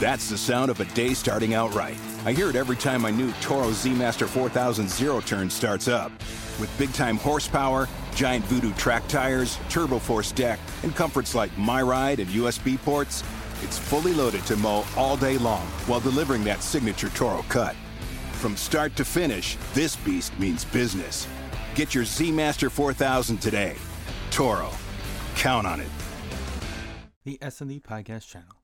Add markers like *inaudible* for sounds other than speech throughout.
That's the sound of a day starting out right. I hear it every time my new Toro Z Master 4000 zero turn starts up. With big time horsepower, giant Voodoo track tires, turbo force deck, and comforts like My Ride and USB ports, it's fully loaded to mow all day long while delivering that signature Toro cut. From start to finish, this beast means business. Get your Z Master 4000 today. Toro. Count on it. The S&D Podcast Channel,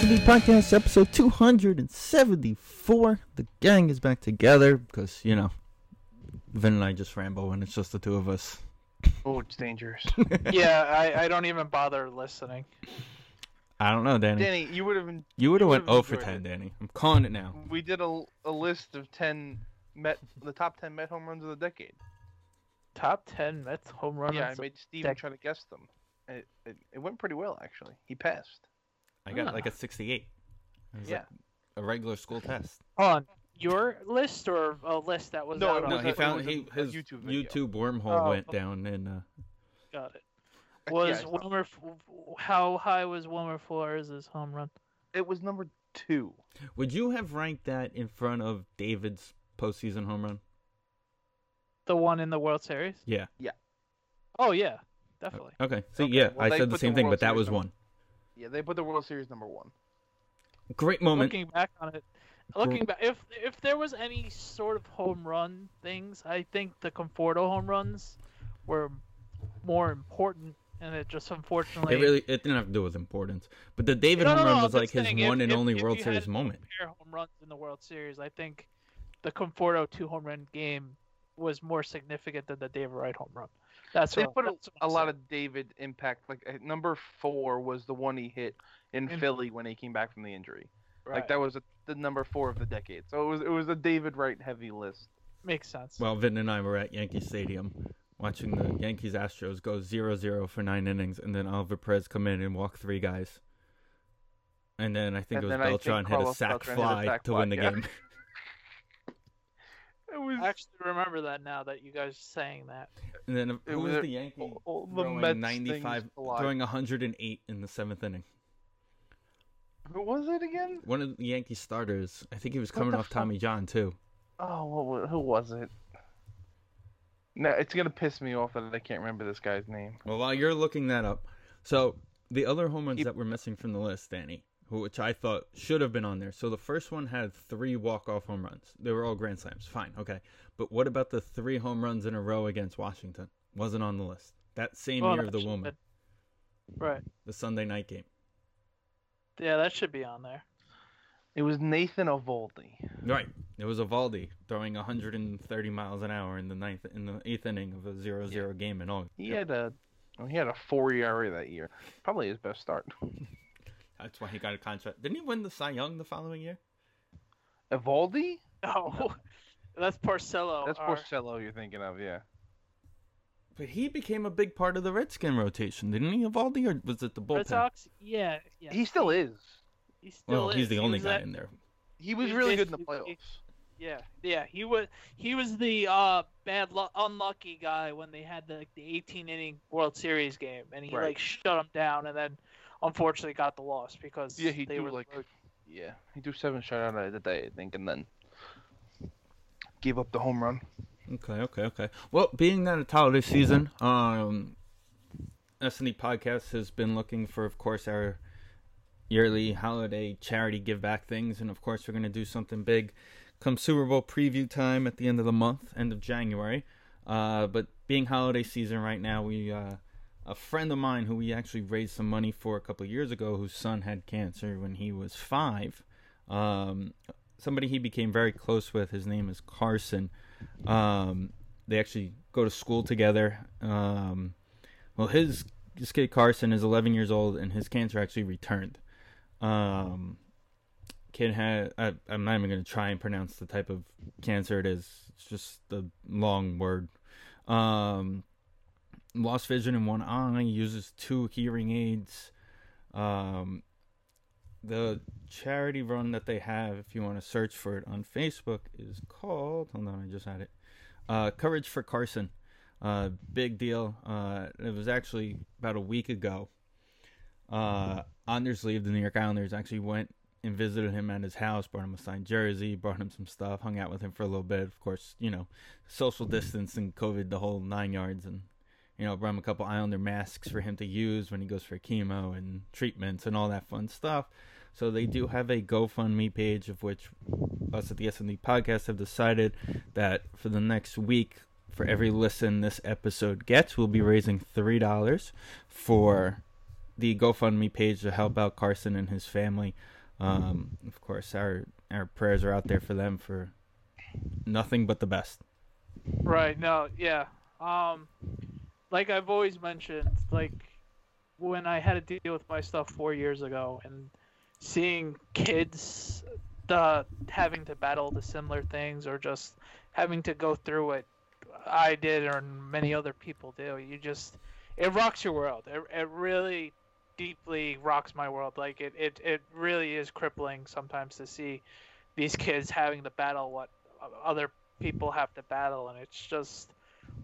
Welcome Podcast episode 274. The gang is back together because, you know, Vin and I just ramble and it's just the two of us. Oh, it's dangerous. *laughs* yeah, I, I don't even bother listening. I don't know, Danny. Danny, you would have been. you would have you went 0 for 10, it. Danny. I'm calling it now. We did a, a list of ten Met, the top ten Met home runs of the decade. Top ten Mets home runs. yeah, I made Steven dec- try to guess them. It, it, it went pretty well actually. He passed. I got Ah. like a 68. It was Yeah. like a regular school test. on your list or a list that was No, out it on No, he a- found he was a- a his YouTube video. YouTube wormhole Oh. went down and uh, Got it. Was yeah, Wilmer? How high was Wilmer Flores' home run? it was number two. would you have ranked that in front of David's postseason home run? The one in the World Series? Yeah. Yeah. Oh yeah, definitely. Okay. See, Okay, yeah, well, I said the put the same thing, World but that Series was one. Yeah, they put the World Series number one. Great moment. Looking back on it, looking back, if if there was any sort of home run things, I think the Conforto home runs were more important, and it just unfortunately. It really it didn't have to do with importance, but the David No, home no, run no, was like his saying, if- one and if- only if World Series moment. compare home runs in the World Series, I think the Conforto two home run game was more significant than the David Wright home run. That's They what, put a, that's what a I'm lot of David impact. Like uh, number four was the one he hit in In- Philly when he came back from the injury. right. Like that was a, the number four of the decade. So it was it was a David Wright heavy list. makes sense. Well, Vin and I were at Yankee Stadium watching the Yankees Astros go 0-0 for nine innings, and then Oliver Perez come in and walk three guys. And then I think And it was then think Beltran hit a Carlos sac Beltran hit a fly to fly, win the yeah. game. *laughs* It was I actually remember that now that you guys are saying that. And then It who was was- the Yankee all- all the throwing Mets 95, things alive. throwing 108 in the seventh inning? who was it again? One of the Yankee starters, I think he was coming off fuck? Tommy John too. Oh, what, who was it? No, it's gonna piss me off that I can't remember this guy's name. Well, while you're looking that up, so the other home runs Keep- that were missing from the list, Danny, who- which I thought should have been on there. So the first one had three walk-off home runs. They were all grand slams. Fine, okay. But what about the three home runs in a row against Washington? Wasn't on the list. That same Well, year of the should- woman, Right. the Sunday night game. Yeah, that should be on there. It was Nathan Eovaldi. Right. It was Eovaldi throwing 130 miles an hour in the ninth, in the eighth inning of a 0-0 game in August. He had a well, he had a four ERA that year. Probably his best start. *laughs* That's why he got a contract. Didn't he win the Cy Young the following year? Eovaldi? Oh, *laughs* that's Porcello. That's our- Porcello you're thinking of, yeah. But he became a big part of the Redskin rotation, didn't he, Eovaldi, or was it the bullpen? Red Sox. Yeah, yeah. He still is. He still well, is. he's the He only guy that- in there. He was He really good in the basically- playoffs. Yeah, yeah. He was he was the uh bad luck, unlucky guy when they had the the 18 inning World Series game, and he Right. like shut him down, and then unfortunately got the loss because Yeah, he they do were like yeah, he do seven shutout of the day, I think, and then gave up the home run. Okay, okay, okay. Well, being that it's holiday season, um, S&D Podcast has been looking for, of course, our yearly holiday charity give back things, and of course, we're going to do something big come Super Bowl preview time at the end of the month, end of January. Uh, but being holiday season right now, we uh, a friend of mine who we actually raised some money for a couple years ago, whose son had cancer when he was five. Um, somebody he became very close with. His name is Carson. Um, they actually go to school together. Um, well, his this kid Carson is 11 years old, and his cancer actually returned. Um, kid had. I, I'm not even gonna try and pronounce the type of cancer it is. It's just a long word. Um, lost vision in one eye. Uses two hearing aids. Um, the charity run that they have, if you want to search for it on Facebook, is called. Hold on, I just had it. Uh, Courage for Carson. Uh, big deal. Uh, it was actually about a week ago. Uh, Anders of the New York Islanders actually went and visited him at his house, brought him a signed jersey, brought him some stuff, hung out with him for a little bit. Of course, you know, social distance and COVID, the whole nine yards, and you know, brought him a couple Islander masks for him to use when he goes for chemo and treatments and all that fun stuff. So they do have a GoFundMe page of which us at the SND podcast have decided that for the next week, for every listen this episode gets, we'll be raising three dollars for the GoFundMe page to help out Carson and his family. Um, of course, our our prayers are out there for them for nothing but the best. Right. No. Yeah. Um, like I've always mentioned, like when I had to deal with my stuff four years ago, and seeing kids uh, having to battle the similar things, or just having to go through what I did, or many other people do, you just it rocks your world. It, it really deeply rocks my world. Like it, it, it really is crippling sometimes to see these kids having to battle what other people have to battle, and it's just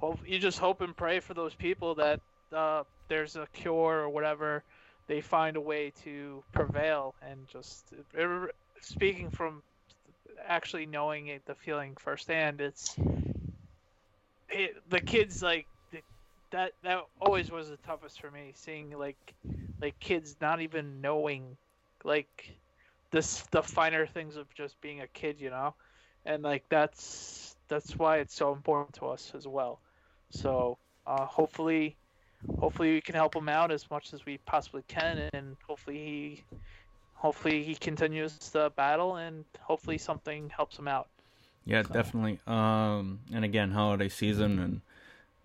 hope you just hope and pray for those people that uh, there's a cure or whatever. They find a way to prevail, and just it, speaking from actually knowing it, the feeling firsthand, it's it, the kids like that that always was the toughest for me seeing like like kids not even knowing like this the finer things of just being a kid you know and like that's that's why it's so important to us as well so uh, hopefully hopefully we can help him out as much as we possibly can and hopefully he hopefully he continues the battle and hopefully something helps him out yeah so. definitely um and again holiday season and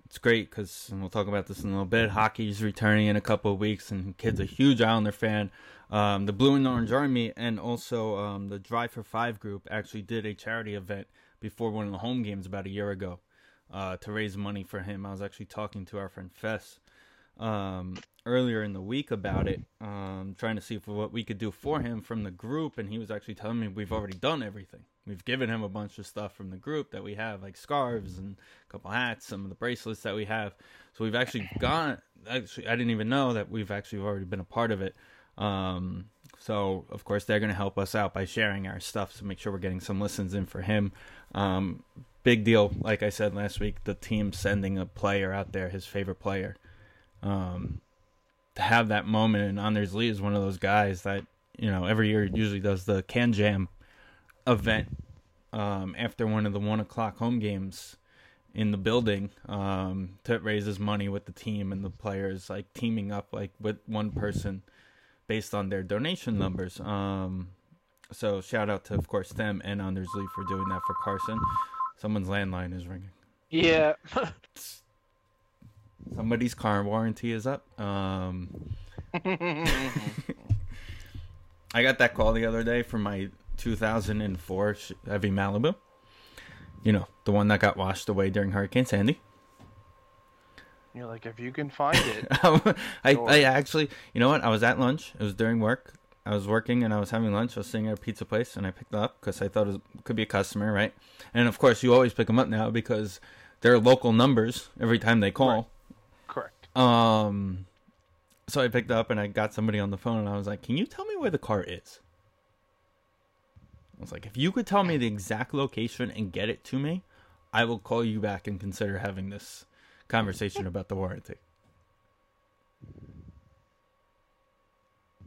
it's great because we'll talk about this in a little bit. Hockey's returning in a couple of weeks, and kid's a huge Islander fan. Um, the Blue and Orange Army and also um, the Drive for Five group actually did a charity event before one of the home games about a year ago uh, to raise money for him. I was actually talking to our friend Fess um, earlier in the week about it, um, trying to see if, what we could do for him from the group, and he was actually telling me we've already done everything we've given him a bunch of stuff from the group that we have, like scarves and a couple hats, some of the bracelets that we have. So we've actually gone. Actually, I didn't even know that we've actually already been a part of it. Um, so of course they're going to help us out by sharing our stuff to make sure we're getting some listens in for him. Um, big deal, like I said last week, the team sending a player out there, his favorite player. Um, to have that moment, and Anders Lee is one of those guys that you know every year usually does the can jam event um, after one of the one o'clock home games in the building um, to raises money with the team and the players, like teaming up like with one person based on their donation numbers. Um, so shout out to of course them and Anders Lee for doing that for Carson. Someone's landline is ringing. Yeah. *laughs* Somebody's car warranty is up. Um, *laughs* I got that call the other day from my 2004 Chevy Malibu. You know, the one that got washed away during Hurricane Sandy. You're like, if you can find it. *laughs* I, I actually, you know what? I was at lunch. It was during work. I was working and I was having lunch. I was sitting at a pizza place and I picked up because I thought it was, could be a customer, right? And of course, you always pick them up now because they're local numbers every time they call. Right. Correct. Um, so I picked up and I got somebody on the phone and I was like, "Can you tell me where the car is?" I was like, if you could tell me the exact location and get it to me, I will call you back and consider having this conversation about the warranty.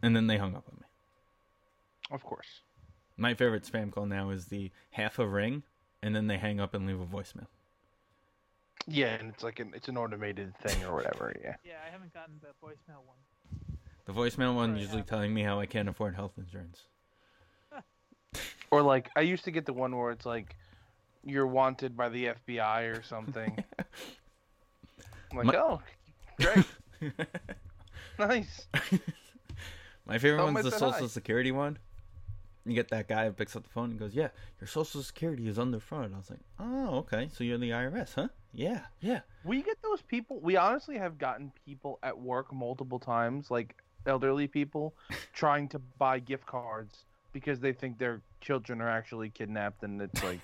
And then they hung up on me. Of course. My favorite spam call now is the half a ring, and then they hang up and leave a voicemail. Yeah, and it's like an it's an automated thing or whatever. Yeah. *laughs* Yeah, I haven't gotten the voicemail one. The voicemail one usually telling me how I can't afford health insurance. *laughs* Or like I used to get the one where it's like you're wanted by the FBI or something. *laughs* I'm like, My... oh, great, *laughs* nice. *laughs* My favorite Tell one's the Social hi. Security one. You get that guy who picks up the phone and goes, "Yeah, your social security is under fraud." I was like, "Oh, okay. So you're the IRS, huh? Yeah, yeah." We get those people. We honestly have gotten people at work multiple times, like elderly people, *laughs* trying to buy gift cards because they think their children are actually kidnapped, and it's like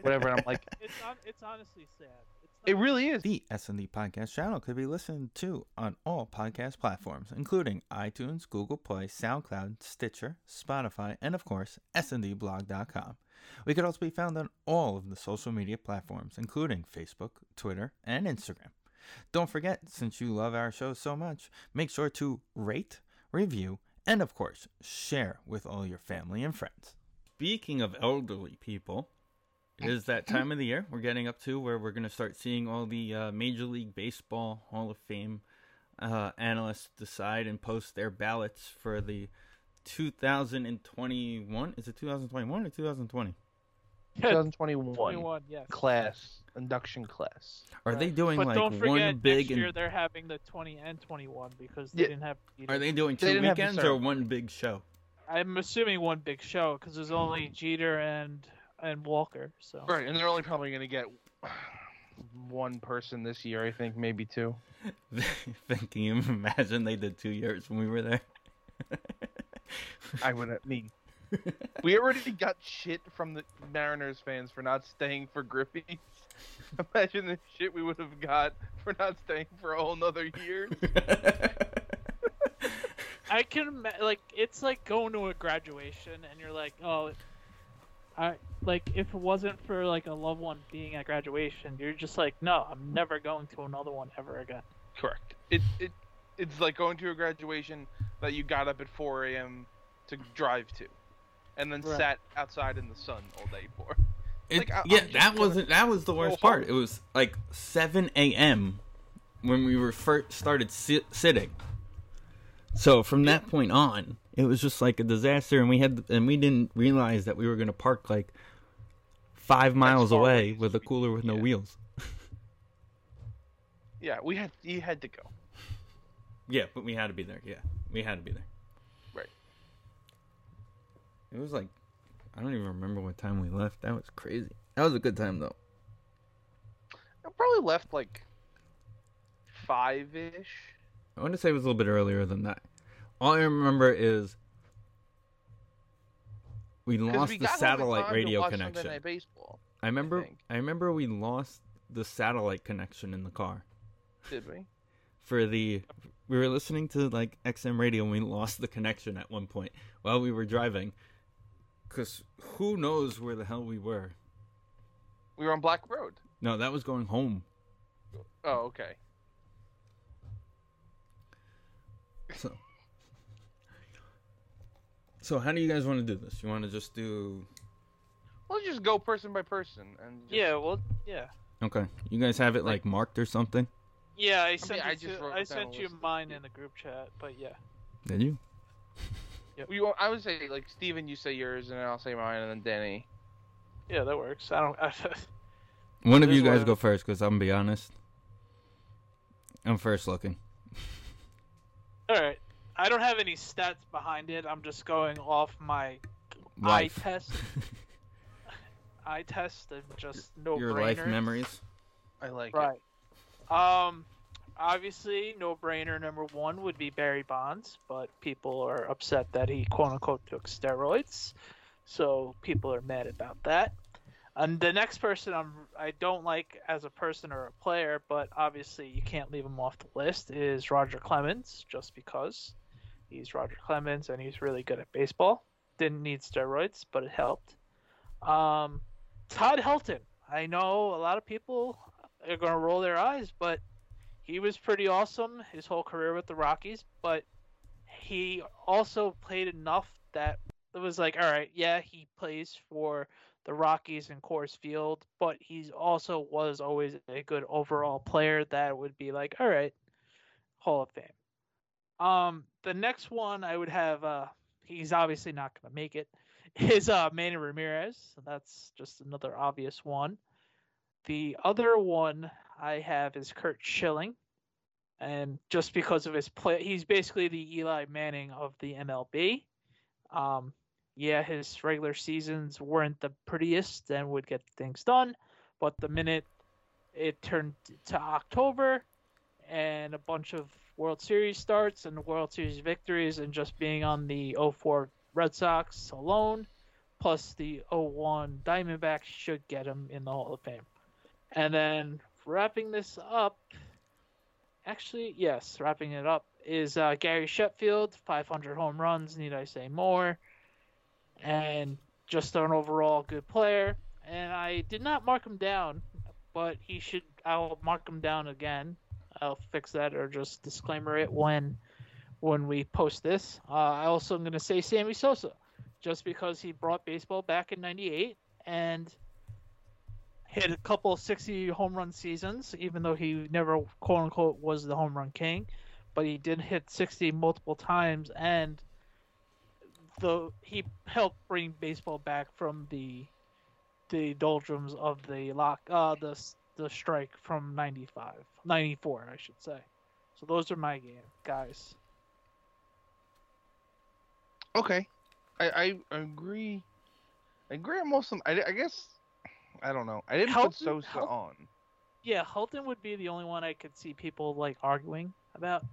whatever. And I'm like, It's on, it's honestly sad. It's it really is. The S&D Podcast channel could be listened to on all podcast platforms, including iTunes, Google Play, SoundCloud, Stitcher, Spotify, and of course, sndblog.com. We could also be found on all of the social media platforms, including Facebook, Twitter, and Instagram. Don't forget, since you love our show so much, make sure to rate, review, and of course, share with all your family and friends. Speaking of elderly people, it is that time of the year we're getting up to where we're going to start seeing all the uh, Major League Baseball Hall of Fame uh, analysts decide and post their ballots for the 2021. Is it 2021 or 2020? 2021 21, yes. class induction class. Are they doing But like don't forget, one big next year and they're having the 20 and 21 because they Yeah. didn't have. are they doing two didn't have the weekends or one big show? I'm assuming one big show because there's only Jeter and and Walker. So Right, and they're only probably gonna get one person this year. I think maybe two. *laughs* Can you imagine they did two years when we were there? I would I mean. *laughs* We already got shit from the Mariners fans for not staying for Griffey's. *laughs* Imagine the shit we would have got for not staying for a whole nother year. I can like it's like going to a graduation and you're like, oh, I like if it wasn't for like a loved one being at graduation, you're just like, no, I'm never going to another one ever again. Correct. It it it's like going to a graduation that you got up at 4 a.m. to drive to, and then Right. sat outside in the sun all day for. It- Like, I- yeah, that wasn't that was the worst part. home. It was like 7 a.m. when we were first started sit- sitting. So from that point on, it was just like a disaster, and we had and we didn't realize that we were going to park like five miles away with a cooler with no yeah. wheels. *laughs* Yeah, we had you had to go. Yeah, but we had to be there. Yeah, we had to be there. Right. It was like I don't even remember what time we left. That was crazy. That was a good time though. I probably left like five ish. I want to say it was a little bit earlier than that. All I remember is we lost we the got home in satellite radio connection. Baseball, I remember. think. I remember we lost the satellite connection in the car did we? for the. We were listening to like XM radio and we lost the connection at one point while we were driving. Cause who knows where the hell we were? We were on Black Road. No, that was going home. Oh, okay. So, so how do you guys want to do this? You want to just do? Let's just go person by person and just, Yeah, well, yeah, Okay, you guys have it like marked or something? yeah. I sent I it just to- I sent you mine in the group chat, but yeah. Did you? Yeah We, I would say like Steven, you say yours, and then I'll say mine, and then Danny. Yeah, that works. I don't. *laughs* I, One of you guys one. go first, because I'm gonna be honest. I'm first looking. *laughs* all right. I don't have any stats behind it. I'm just going off my Life. eye test. *laughs* eye test and just no brainer. Your life memories. I like it. Right. Um, obviously, no brainer number one would be Barry Bonds, but people are upset that he quote unquote took steroids, so people are mad about that. And the next person I'm I don't like as a person or a player, but obviously you can't leave him off the list is Roger Clemens, just because he's Roger Clemens and he's really good at baseball. Didn't need steroids, but it helped. Um, Todd Helton. I know a lot of people are going to roll their eyes, but he was pretty awesome his whole career with the Rockies. But he also played enough that it was like, all right, yeah, he plays for the Rockies and Coors Field, but he also was always a good overall player that would be like, all right, Hall of Fame. Um, the next one I would have, uh, he's obviously not going to make it, *laughs* is uh, Manny Ramirez. So that's just another obvious one. The other one I have is Curt Schilling, and just because of his play, he's basically the Eli Manning of the MLB. Um, yeah, his regular seasons weren't the prettiest and would get things done, but the minute it turned to October and a bunch of World Series starts and World Series victories and just being on the 04 Red Sox alone, plus the 01 Diamondbacks should get him in the Hall of Fame. And then wrapping this up, actually, yes, wrapping it up is uh, Gary Sheffield, 500 home runs. Need I say more? And just an overall good player. And I did not mark him down, but he should. I'll mark him down again. I'll fix that or just disclaimer it when when we post this. Uh, I also am going to say Sammy Sosa, just because he brought baseball back in '98 and hit a couple of 60 home run seasons, even though he never quote unquote was the home run king, but he did hit 60 multiple times and the he helped bring baseball back from the the doldrums of the lock uh the the strike from 95 94 I should say. So those are my game guys. Okay, I, I agree. I agree on most of them. I, I guess I don't know. I didn't Helton- put Sosa Hel- on. Yeah, Helton would be the only one I could see people like arguing about.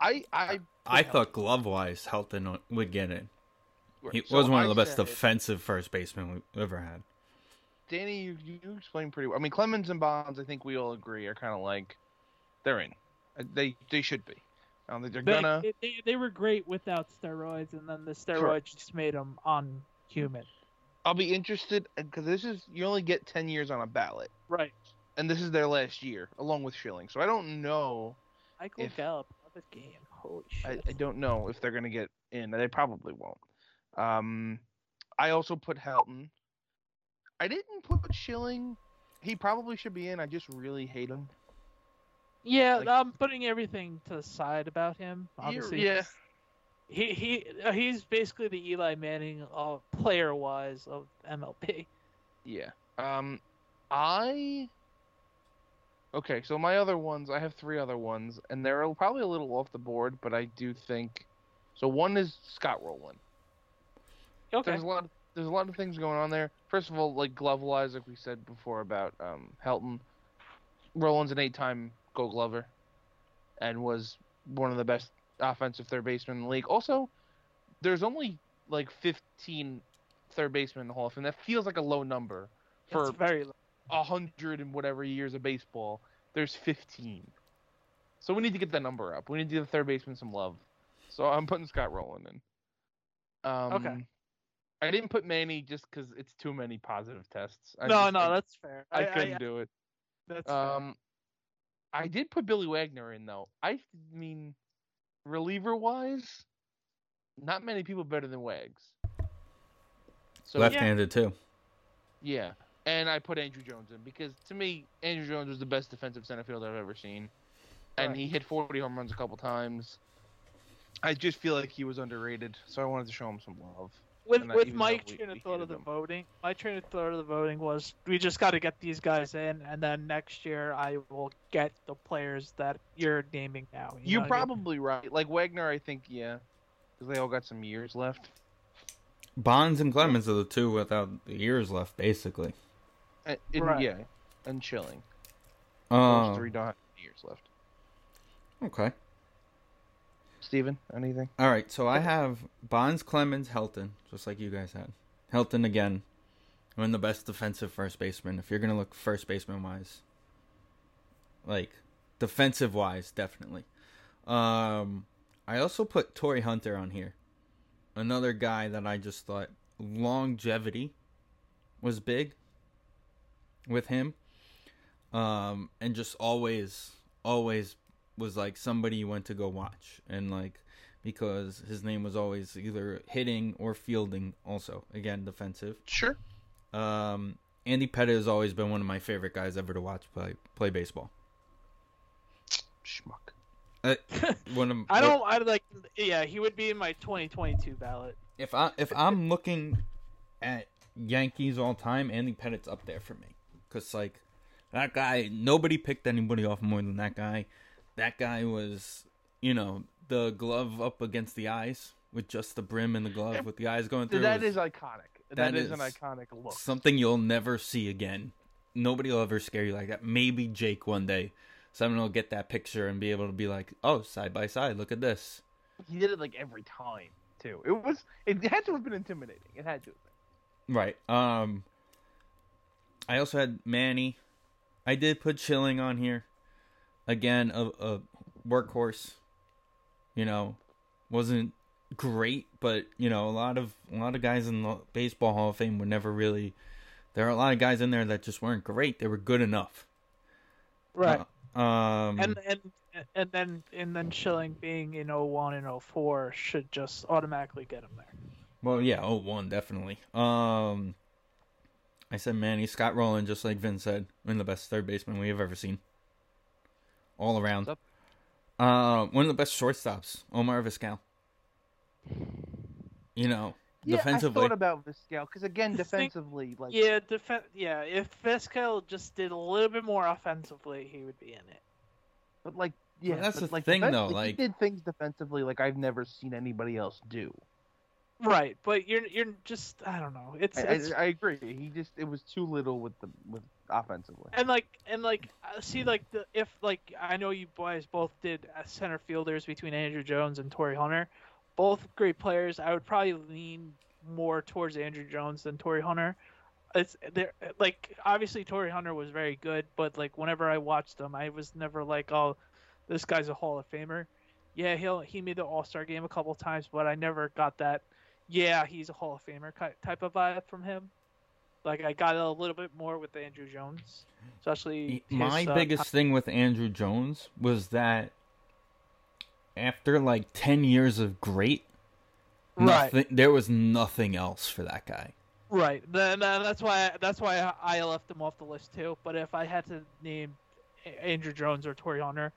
I I I thought glove wise, Helton would get it He so was one of the best said- defensive first basemen we've ever had. Danny, you, you explained pretty well. I mean, Clemens and Bonds, I think we all agree, are kind of like they're in. Uh, They they should be. I don't think they're They, gonna. they- they, were great without steroids, and then the steroids Correct. just made them unhuman. I'll be interested because this is you only get ten years on a ballot, Right. and this is their last year, along with Schilling. So I don't know. Michael If- Gallup, another game. Holy I, shit. I don't know if they're gonna get in. They probably won't. Um, I also put Helton. I didn't put Schilling. He probably should be in. I just really hate him. yeah, like- I'm putting everything to the side about him. Obviously, yeah. He he uh, he's basically the Eli Manning uh, player wise of MLB. Yeah. Um, I. Okay, so my other ones, I have three other ones, and they're probably a little off the board, but I do think. So one is Scott Rolen. Okay. There's a lot. There's a lot of things going on there. First of all, like glove wise, like we said before about um, Helton, Rolen's an eight-time Gold Glover, and was one of the best offensive third basemen in the league. Also, there's only like 15 third basemen in the Hall of Fame. That feels like a low number for It's very a hundred and whatever years of baseball. There's 15, so we need to get that number up. We need to give the third baseman some love. So I'm putting Scott Rolen in. Um, Okay. I didn't put Manny just because it's too many positive tests. I no, just- no, I, that's fair. I couldn't do it. That's fair. Um, I did put Billy Wagner in though. I mean, reliever wise, not many people better than Wags. So Left-handed too. yeah, and I put Andruw Jones in because to me, Andruw Jones was the best defensive center fielder I've ever seen, and Right. he hit 40 home runs a couple times. I just feel like he was underrated, so I wanted to show him some love. With and with even my though we- train we of thought of the them. voting, my train of thought of the voting was we just got to get these guys in, and then next year I will get the players that you're naming now. you You're know, probably right. Like Wagner, I think yeah, because they all got some years left. Bonds and Clemens are the two without the years left, basically. Uh, and- Right. Yeah, and Schilling. Uh, Those three don't have years left. okay. Steven, anything? All right, so I have Bonds, Clemens, Helton, just like you guys had. Helton again, one of the best defensive first baseman. If you're gonna look first baseman wise, like defensive wise, definitely. Um, I also put Torii Hunter on here, another guy that I just thought longevity was big with him, um, and just always, always was like somebody you went to go watch and like because his name was always either hitting or fielding also again defensive Sure. um andy pettitte has always been one of my favorite guys ever to watch play play baseball Schmuck. uh, *laughs* one of I don't. I like. Yeah, he would be in my 2022 ballot. if i if i'm looking at yankees all time andy pettitte's up there for me because like that guy nobody picked anybody off more than that guy that guy was you know the glove up against the eyes with just the brim and the glove with the eyes going through. That was is iconic. that that is, an iconic look. something you'll never see again. Nobody will ever scare you like that. Maybe Jake one day. Someone will get that picture and be able to be like, "Oh, side by side, look at this." He did it like every time too. It was. It had to have been intimidating. It had to have been. Right. Um. I also had Manny. I did put Schilling on here. Again, a, a workhorse. You know, wasn't great, but you know, a lot of a lot of guys in the baseball Hall of Fame were never really. There are a lot of guys in there that just weren't great. They were good enough. Right. Uh, um. and and and then and then Schilling being in 01 and 04 should just automatically get him there. Well, yeah, oh one definitely. Um, I said Manny Scott Rolen, just like Vin said, of the best third baseman we have ever seen. All around. Uh, one of the best shortstops, Omar Vizquel. You know, Yeah, defensively, I thought about Vizquel because again, I think- defensively, like Yeah, defen- Yeah, if Vizquel just did a little bit more offensively, he would be in it. but like yeah, that's but, the like, thing, though, like- he did things defensively like I've never seen anybody else do. Right, but you're you're just I don't know. It's, I, it's I, I agree. He just it was too little with the with offensively. and like and like uh, see like the if like I know you boys both did uh, center fielders between Andruw Jones and Torii Hunter, both great players. I would probably lean more towards Andruw Jones than Torii Hunter. It's there like obviously Torii Hunter was very good, but like whenever I watched him, I was never like oh this guy's a Hall of Famer. Yeah, he'll he made the All Star game a couple times, but I never got that. Yeah, he's a Hall of Famer type of vibe from him. Like I got a little bit more with Andruw Jones, especially his, my uh, biggest thing with Andruw Jones was that after like 10 years of great, Right. nothing, there was nothing else for that guy. Right. Then that's why that's why I left him off the list too. But if I had to name Andruw Jones or Torii Hunter,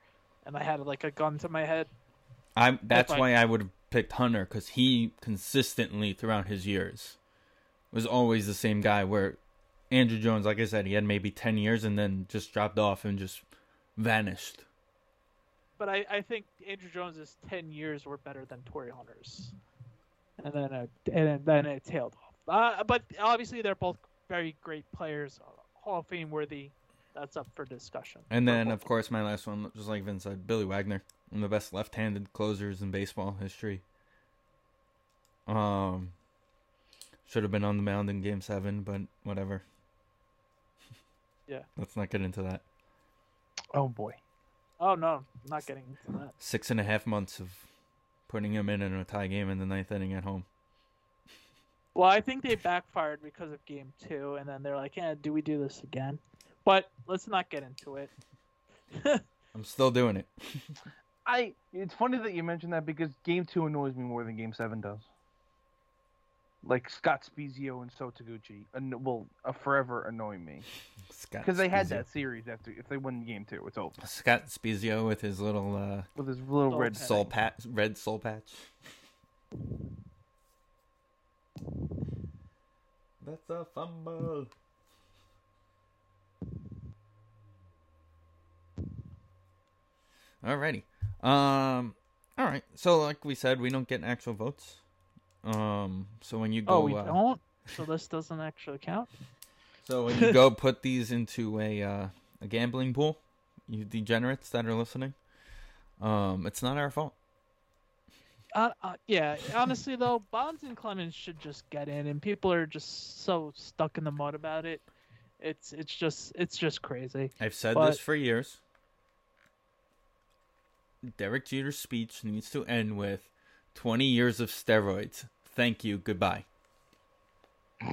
and I had like a gun to my head, I that's I- why I would have picked Hunter cuz he consistently throughout his years was always the same guy where Andruw Jones like I said he had maybe 10 years and then just dropped off and just vanished. but I, I think Andruw Jones's ten years were better than Torii Hunter's, and then uh, and then it tailed off. Uh, but obviously they're both very great players, Hall of Fame worthy. That's up for discussion. And then, of course, my last one, just like Vince said, Billy Wagner, one of the best left-handed closers in baseball history. Um, should have been on the mound in Game Seven, but whatever. *laughs* Yeah. Let's not get into that. Oh boy. Oh no, I'm not getting into that. Six and a half months of putting him in in a tie game in the ninth inning at home. Well, I think they backfired because of game two, and then they're like, "Yeah, do we do this again?" But let's not get into it. *laughs* I'm still doing it. *laughs* I it's funny that you mentioned that because game two annoys me more than game seven does. Like Scott Spiezio and So Taguchi, an- will uh, forever annoy me Scott because they had Spiezio. that series after if they win game two, it's over Scott Spiezio with his little uh, with his little Soul red soul thing. patch, red soul patch. That's a fumble. Alrighty. Um. All right. So, like we said, we don't get actual votes. Um. So when you go, oh, we uh, don't. So this doesn't actually count. *laughs* so when you go *laughs* put these into a uh, a gambling pool, you degenerates that are listening, um, it's not our fault. Uh, uh, yeah, honestly though, Bonds and Clemens should just get in, and people are just so stuck in the mud about it. It's it's just it's just crazy. I've said But- this for years. Derek Jeter's speech needs to end with 20 years of steroids. Thank you. Goodbye. *laughs*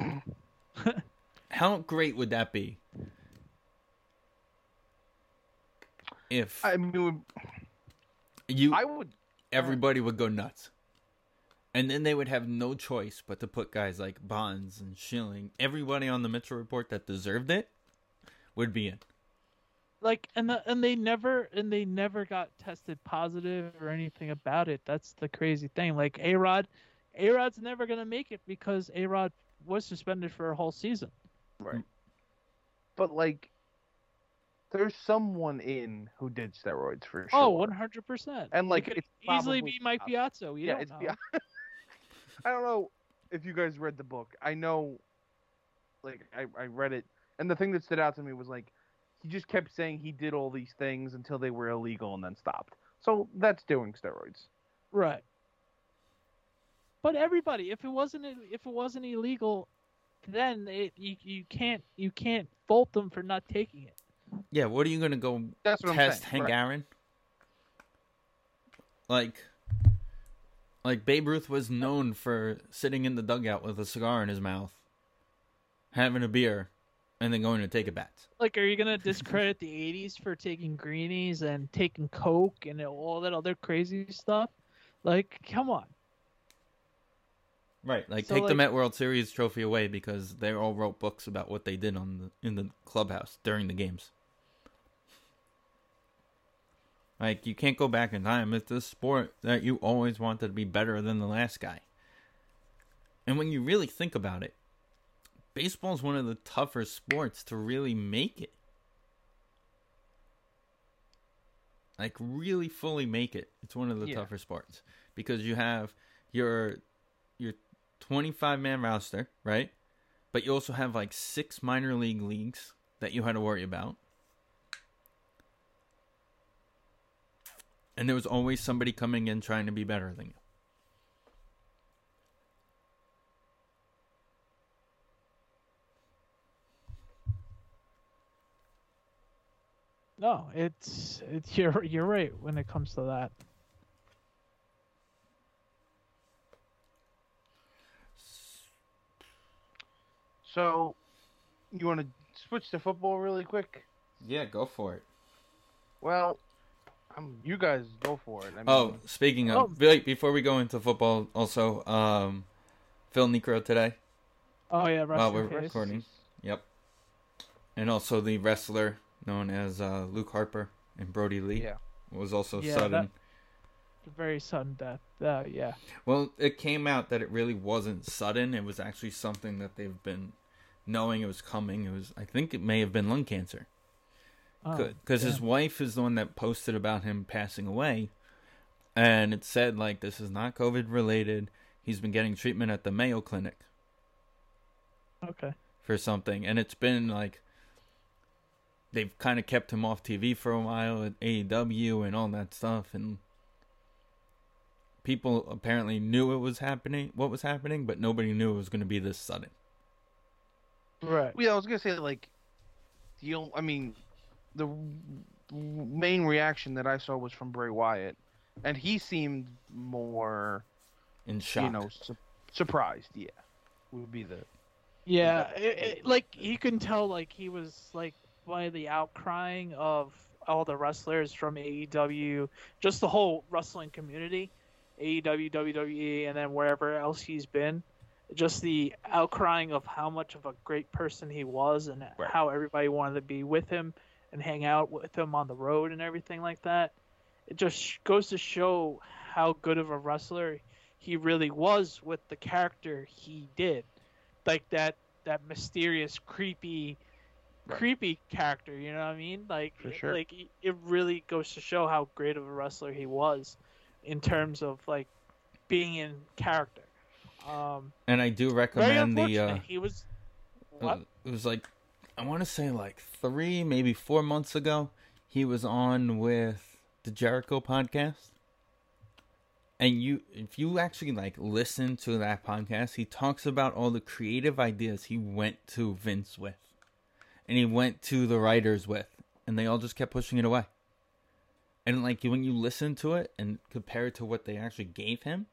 How great would that be? If I mean, you I would. Uh, everybody would go nuts. And then they would have no choice but to put guys like Bonds and Schilling, everybody on the Mitchell report that deserved it would be in. Like and the, and they never and they never got tested positive or anything about it. That's the crazy thing. Like A Rod, A Rod's never gonna make it because A Rod was suspended for a whole season. Right. Mm. But like, there's someone in who did steroids for oh, sure. Oh, one hundred percent. And, like, it could it's easily be Mike Piazza. Piazza. Yeah, don't it's know. yeah. *laughs* I don't know if you guys read the book. I know, like I, I read it, and the thing that stood out to me was like he just kept saying he did all these things until they were illegal and then stopped. So that's doing steroids. Right. But everybody, if it wasn't if it wasn't illegal, then it, you you can't you can't fault them for not taking it. Yeah, what are you gonna go That's what test I'm saying. Hank right. Aaron? Like, like Babe Ruth was known for sitting in the dugout with a cigar in his mouth, having a beer, and then going to take a bat. Like, are you gonna *laughs* discredit the '80s for taking greenies and taking coke and all that other crazy stuff? Like, come on. Right, like So, take the Met World Series trophy away because they all wrote books about what they did on the in the clubhouse during the games. Like you can't go back in time. It's a sport that you always wanted to be better than the last guy. And when you really think about it, baseball is one of the tougher sports to really make it. Like really fully make it. It's one of the Yeah. tougher sports because you have your your 25 man roster, right? But you also have like six minor league leagues that you had to worry about. And there was always somebody coming in trying to be better than you. No, it's it's *laughs* you're you're right when it comes to that. So, you want to switch to football really quick? Yeah, go for it. Well, um, you guys go for it. I mean, Oh, speaking of, Oh. wait, before we go into football, also, um, Phil Niekro today. Oh yeah, rest Wow, in we're peace. recording. Yep. And also the wrestler known as uh, Luke Harper and Brodie Lee Yeah. was also Yeah, sudden. that- Very sudden death. Uh, yeah. Well, it came out that it really wasn't sudden. It was actually something that they've been knowing it was coming. It was, I think, it may have been lung cancer Oh, because his wife is the one that posted about him passing away, and it said like this is not COVID related. He's been getting treatment at the Mayo Clinic Okay. for something, and it's been like they've kind of kept him off TV for a while at AEW and all that stuff, and people apparently knew it was happening, what was happening, but nobody knew it was going to be this sudden. Right. Yeah, I was gonna say like, the on- I mean, the main reaction that I saw was from Bray Wyatt, and he seemed more, In shock. you know, su- surprised. Yeah, would be the Yeah, it, it, like you can tell, like he was like by the outcrying of all the wrestlers from AEW, just the whole wrestling community, AEW, WWE, and then wherever else he's been. Just the outcrying of how much of a great person he was, and Right. how everybody wanted to be with him and hang out with him on the road and everything like that. It just goes to show how good of a wrestler he really was with the character he did like that that mysterious creepy Right. creepy character you know what i mean like For sure. like it- really goes to show how great of a wrestler he was in terms of like being in character um and I do recommend the. Uh, he was what uh, it was like, I want to say like three, maybe four months ago. He was on with the Jericho podcast. And you, if you actually like listen to that podcast, he talks about all the creative ideas he went to Vince with, and he went to the writers with, and they all just kept pushing it away. And like when you listen to it and compare it to what they actually gave him,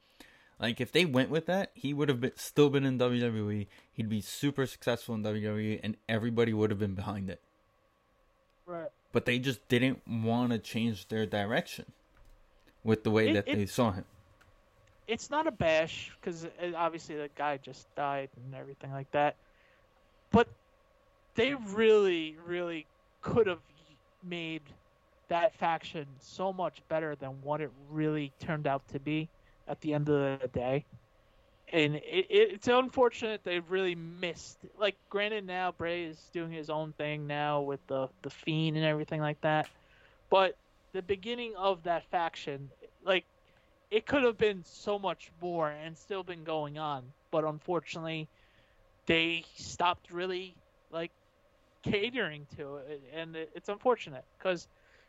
like if they went with that, he would have been, still been in WWE. He'd be super successful in WWE, and everybody would have been behind it. right But they just didn't want to change their direction with the way It- that it- they saw him. it's not a bash because uh, obviously the guy just died and everything like that. But they really, really could have made that faction so much better than what it really turned out to be at the end of the day. and it, it, it's unfortunate they really missed. Like, granted, now Bray is doing his own thing now with the the Fiend and everything like that, but the beginning of that faction, like, it could have been so much more and still been going on, but unfortunately, they stopped really like catering to it, and it, it's unfortunate because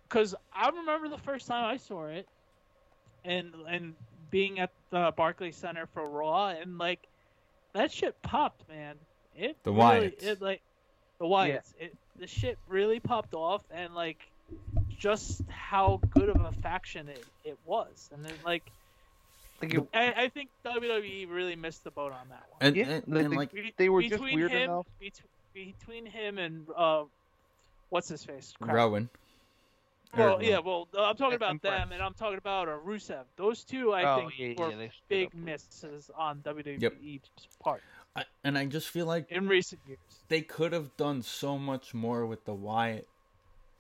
because I remember the first time I saw it, and and being at the Barclays Center for Raw, and like that shit popped, man. It The really, Wyatts. it like the Wyatts. It the shit really popped off, and like just how good of a faction it, it was, and then like Like it, I, I think WWE really missed the boat on that one. And, Yeah, and, they- and they- like they were just weird him, enough. bet- between him and uh, what's his face? Crap. Rowan. Well, Or- yeah, well, I'm talking about them, and I'm talking about uh, Rusev. Those two, I oh, think, yeah, were yeah, big misses on WWE's part I, and I just feel like in recent years. they could have done so much more with the Wyatt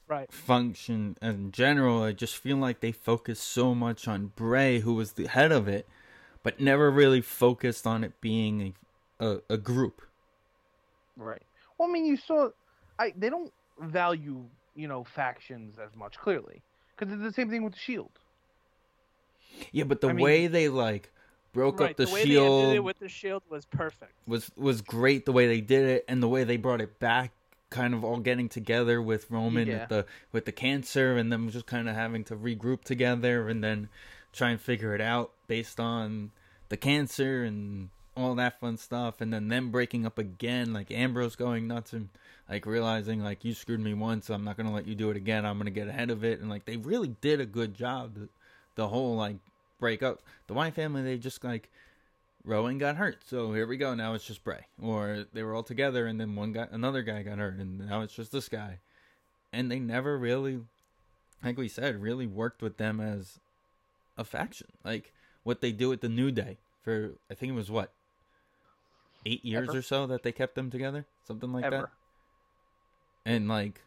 Right. function in general. I just feel like they focused so much on Bray, who was the head of it, but never really focused on it being a, a, a group. Right. Well, I mean, you saw, I they don't value you know factions as much clearly because it's the same thing with the Shield. Yeah, but the I mean- way they like broke right. up the, the way they ended shield it with the Shield was perfect. was was great. The way they did it and the way they brought it back, kind of all getting together with Roman Yeah. with the with the cancer, and them just kind of having to regroup together and then try and figure it out based on the cancer and all that fun stuff, and then them breaking up again, like Ambrose going nuts and like realizing like you screwed me once, I'm not gonna let you do it again. I'm gonna get ahead of it, and like they really did a good job. The, the whole like break up, the Wyatt family, they just like Rowan got hurt, so here we go. Now it's just Bray, or they were all together, and then one guy, another guy got hurt, and now it's just this guy, and they never really, like we said, really worked with them as a faction, like what they do at the New Day for I think it was what eight years Ever. or so that they kept them together, something like that, and like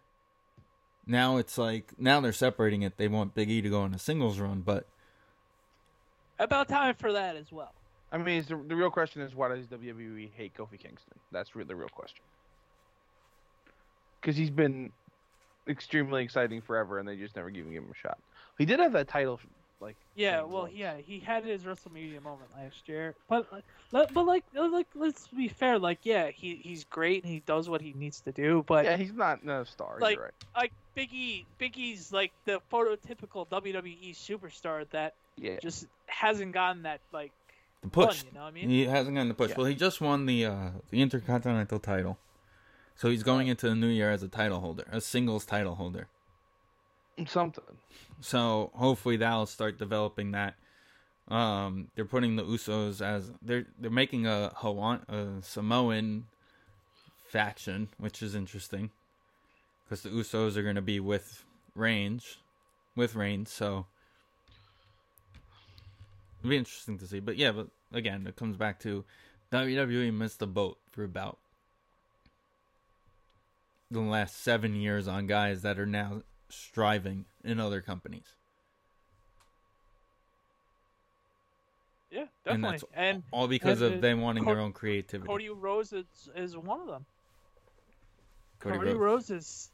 now it's like now they're separating it. They want Big E to go on a singles run, but About time for that as well. I mean, the, the real question is why does WWE hate Kofi Kingston? That's really the real question. Because he's been extremely exciting forever, and they just never giving him a shot. He did have that title, like Yeah, well, once. yeah, he had his WrestleMania moment last year, but but like uh, like let's be fair, like yeah, he he's great and he does what he needs to do, but yeah, he's not no star. like- you're right. like Big E, Big E's like the prototypical WWE superstar that Yeah, just hasn't gotten that like the fun, push. you know what I mean? He hasn't gotten the push. Yeah. Well, he just won the uh, the Intercontinental title, so he's going into the new year as a title holder, a singles title holder. Something. So hopefully that'll start developing that. Um, they're putting the Usos as they're they're making a Hawaiian, a Samoan faction, which is interesting because the Usos are going to be with Reigns, with Reigns. So it'll be interesting to see. But yeah, but again, it comes back to WWE missed the boat for about the last seven years on guys that are now striving in other companies. Yeah, And definitely. that's And, all because and, of them wanting their own creativity. Cody Rhodes is, is one of them. Cody Cody, Rhodes. Rose is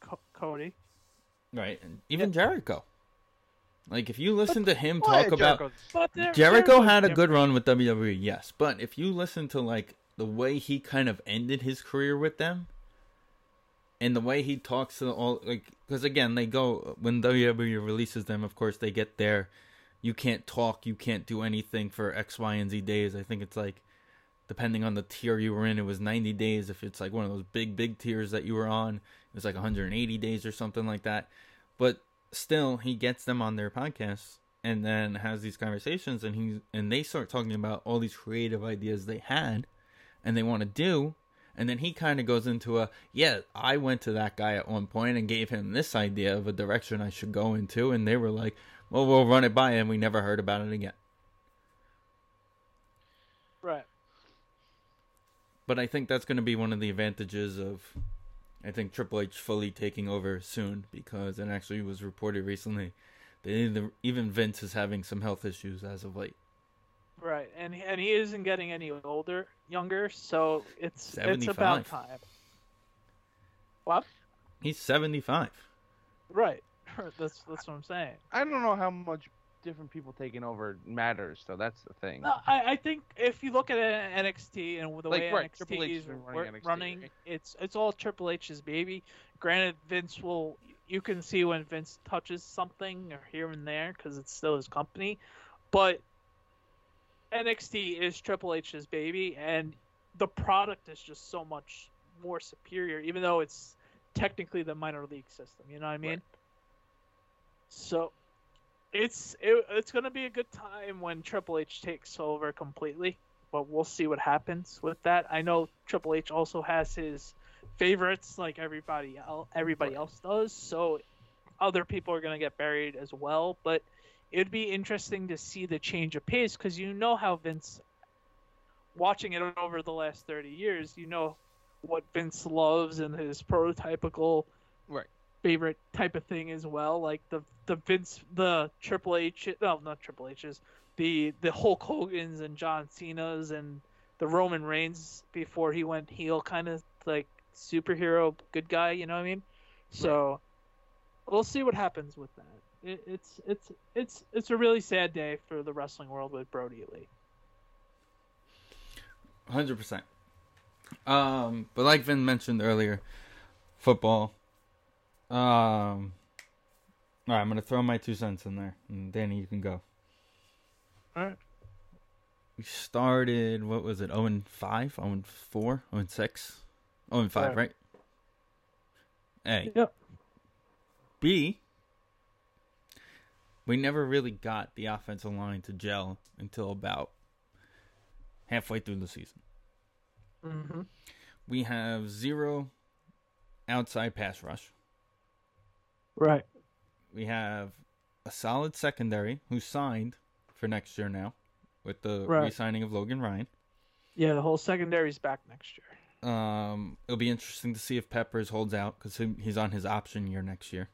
Co- Cody. Right. And even Jericho. Like if you listen to him talk about Jericho's- Jericho had a good run with WWE, yes, but if you listen to like the way he kind of ended his career with them, and the way he talks to all like, because again they go when WWE releases them, of course they get there. You can't talk, you can't do anything for X, Y, and Z days. I think it's like depending on the tier you were in, it was 90 days. If it's like one of those big, big tiers that you were on, it was like 180 days or something like that. But still, he gets them on their podcasts and then has these conversations, and he and they start talking about all these creative ideas they had and they want to do. And then he kind of goes into a, yeah, I went to that guy at one point and gave him this idea of a direction I should go into. And they were like, well, we'll run it by him. We never heard about it again. Right. But I think that's going to be one of the advantages of, I think Triple H fully taking over soon because it actually was reported recently that even- even Vince is having some health issues as of late. Right, and and he isn't getting any older, younger, so it's it's 75. about time. What? He's 75. Right. *laughs* That's that's what I'm saying. I don't know how much different people taking over matters, so that's the thing. No, I, I think if you look at NXT and the Like, way right, NXT is running running, NXT, running right? it's it's all Triple H's baby. Granted, Vince will you can see when Vince touches something or here and there because it's still his company, but NXT is Triple H's baby, and the product is just so much more superior, even though it's technically the minor league system. You know what I mean? Right. So it's it, it's gonna be a good time when Triple H takes over completely, but we'll see what happens with that. I know Triple H also has his favorites like everybody else, everybody else does, so other people are gonna get buried as well. But it'd be interesting to see the change of pace because you know how Vince, watching it over the last thirty years, you know what Vince loves and his prototypical Right. favorite type of thing as well. Like the the Vince the Triple H no not Triple H's the the Hulk Hogan's and John Cena's and the Roman Reigns before he went heel kind of like superhero good guy. You know what I mean? So we'll see what happens with that. It, it's it's it's it's a really sad day for the wrestling world with Brodie Lee. 100%. Um, but like Vin mentioned earlier, football. Um, all right, I'm going to throw my two cents in there. And Danny, you can go. All right. We started, what was it, 0 and 5, 0 and 4, 0 and 6, 0 and 5, Right. right? A. Yep. B. We never really got the offensive line to gel until about halfway through the season. Mm-hmm. We have zero outside pass rush. Right. We have a solid secondary who signed for next year now with the Right. re-signing of Logan Ryan. Yeah, the whole secondary's back next year. Um, it'll be interesting to see if Peppers holds out because he's on his option year next year.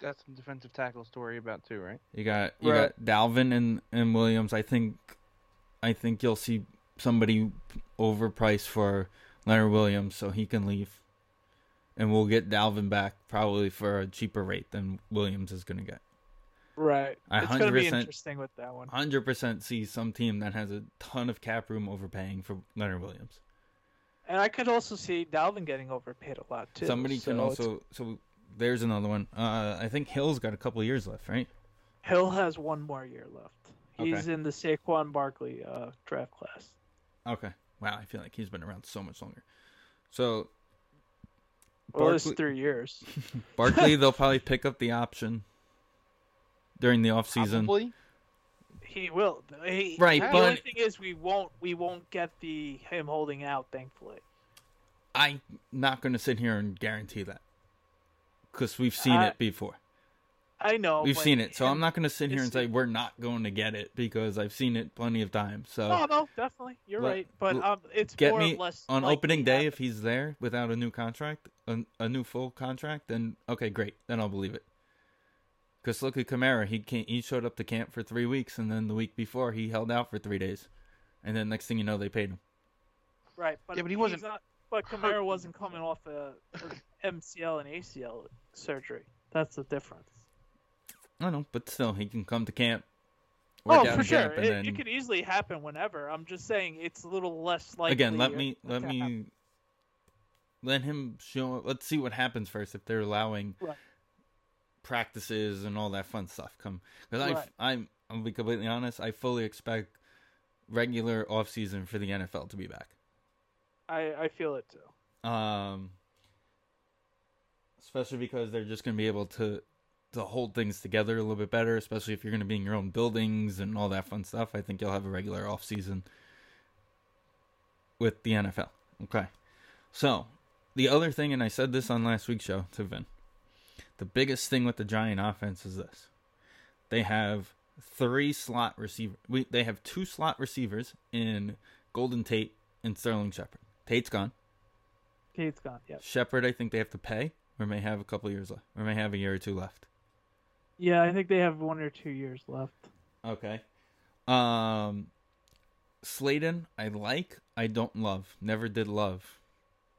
Got some defensive tackles to worry about too, right? You got you Right. got Dalvin and, and Williams. I think I think you'll see somebody overpriced for Leonard Williams so he can leave, and we'll get Dalvin back probably for a cheaper rate than Williams is going to get. Right. I it's gonna be interesting with that one. Hundred percent see some team that has a ton of cap room overpaying for Leonard Williams. And I could also see Dalvin getting overpaid a lot too. Somebody so can it's- also so there's another one. Uh, I think Hill's got a couple years left, right? Hill has one more year left. Okay. He's in the Saquon Barkley uh, draft class. Okay. Wow, I feel like he's been around so much longer. So Well, it's three years. *laughs* Barkley, they'll probably pick up the option during the off season. Probably. He will. He, Right, The but- the only thing is, we won't. We won't get the him holding out. Thankfully. I'm not going to sit here and guarantee that because we've seen I- it before. I know. We've seen it, so I'm not going to sit here and say we're not going to get it because I've seen it plenty of times. So No, no, definitely. You're Let- right. But um, it's get more me or less on opening day happen. if he's there without a new contract, a, a new full contract, then okay, great, then I'll believe it. Because look at Kamara, he came, he showed up to camp for three weeks, and then the week before he held out for three days, and then next thing you know they paid him. Right, but Yeah, but he wasn't Not, but *laughs* Kamara wasn't coming off a, a MCL and ACL surgery. That's the difference. I know, but still, he can come to camp. Oh, for sure. It, then it could easily happen whenever. I'm just saying it's a little less likely. again, let me let happen. me let him show. Let's see what happens first if they're allowing Right. practices and all that fun stuff come. Because Right. I I'm I'll be completely honest. I fully expect regular off season for the NFL to be back. I I feel it too. Um, especially because they're just going to be able to to hold things together a little bit better. Especially if you're going to be in your own buildings and all that fun stuff. I think you'll have a regular off season with the NFL. Okay, so the other thing, and I said this on last week's show to Vin, the biggest thing with the Giant offense is this: they have three slot receiver. We they have two slot receivers in Golden Tate and Sterling Shepard. Tate's gone. Kate's gone. Yeah. Shepard, I think they have to pay, or may have a couple years left, or may have a year or two left. Yeah, I think they have one or two years left. Okay. Um, Slayton, I like. I don't love. Never did love.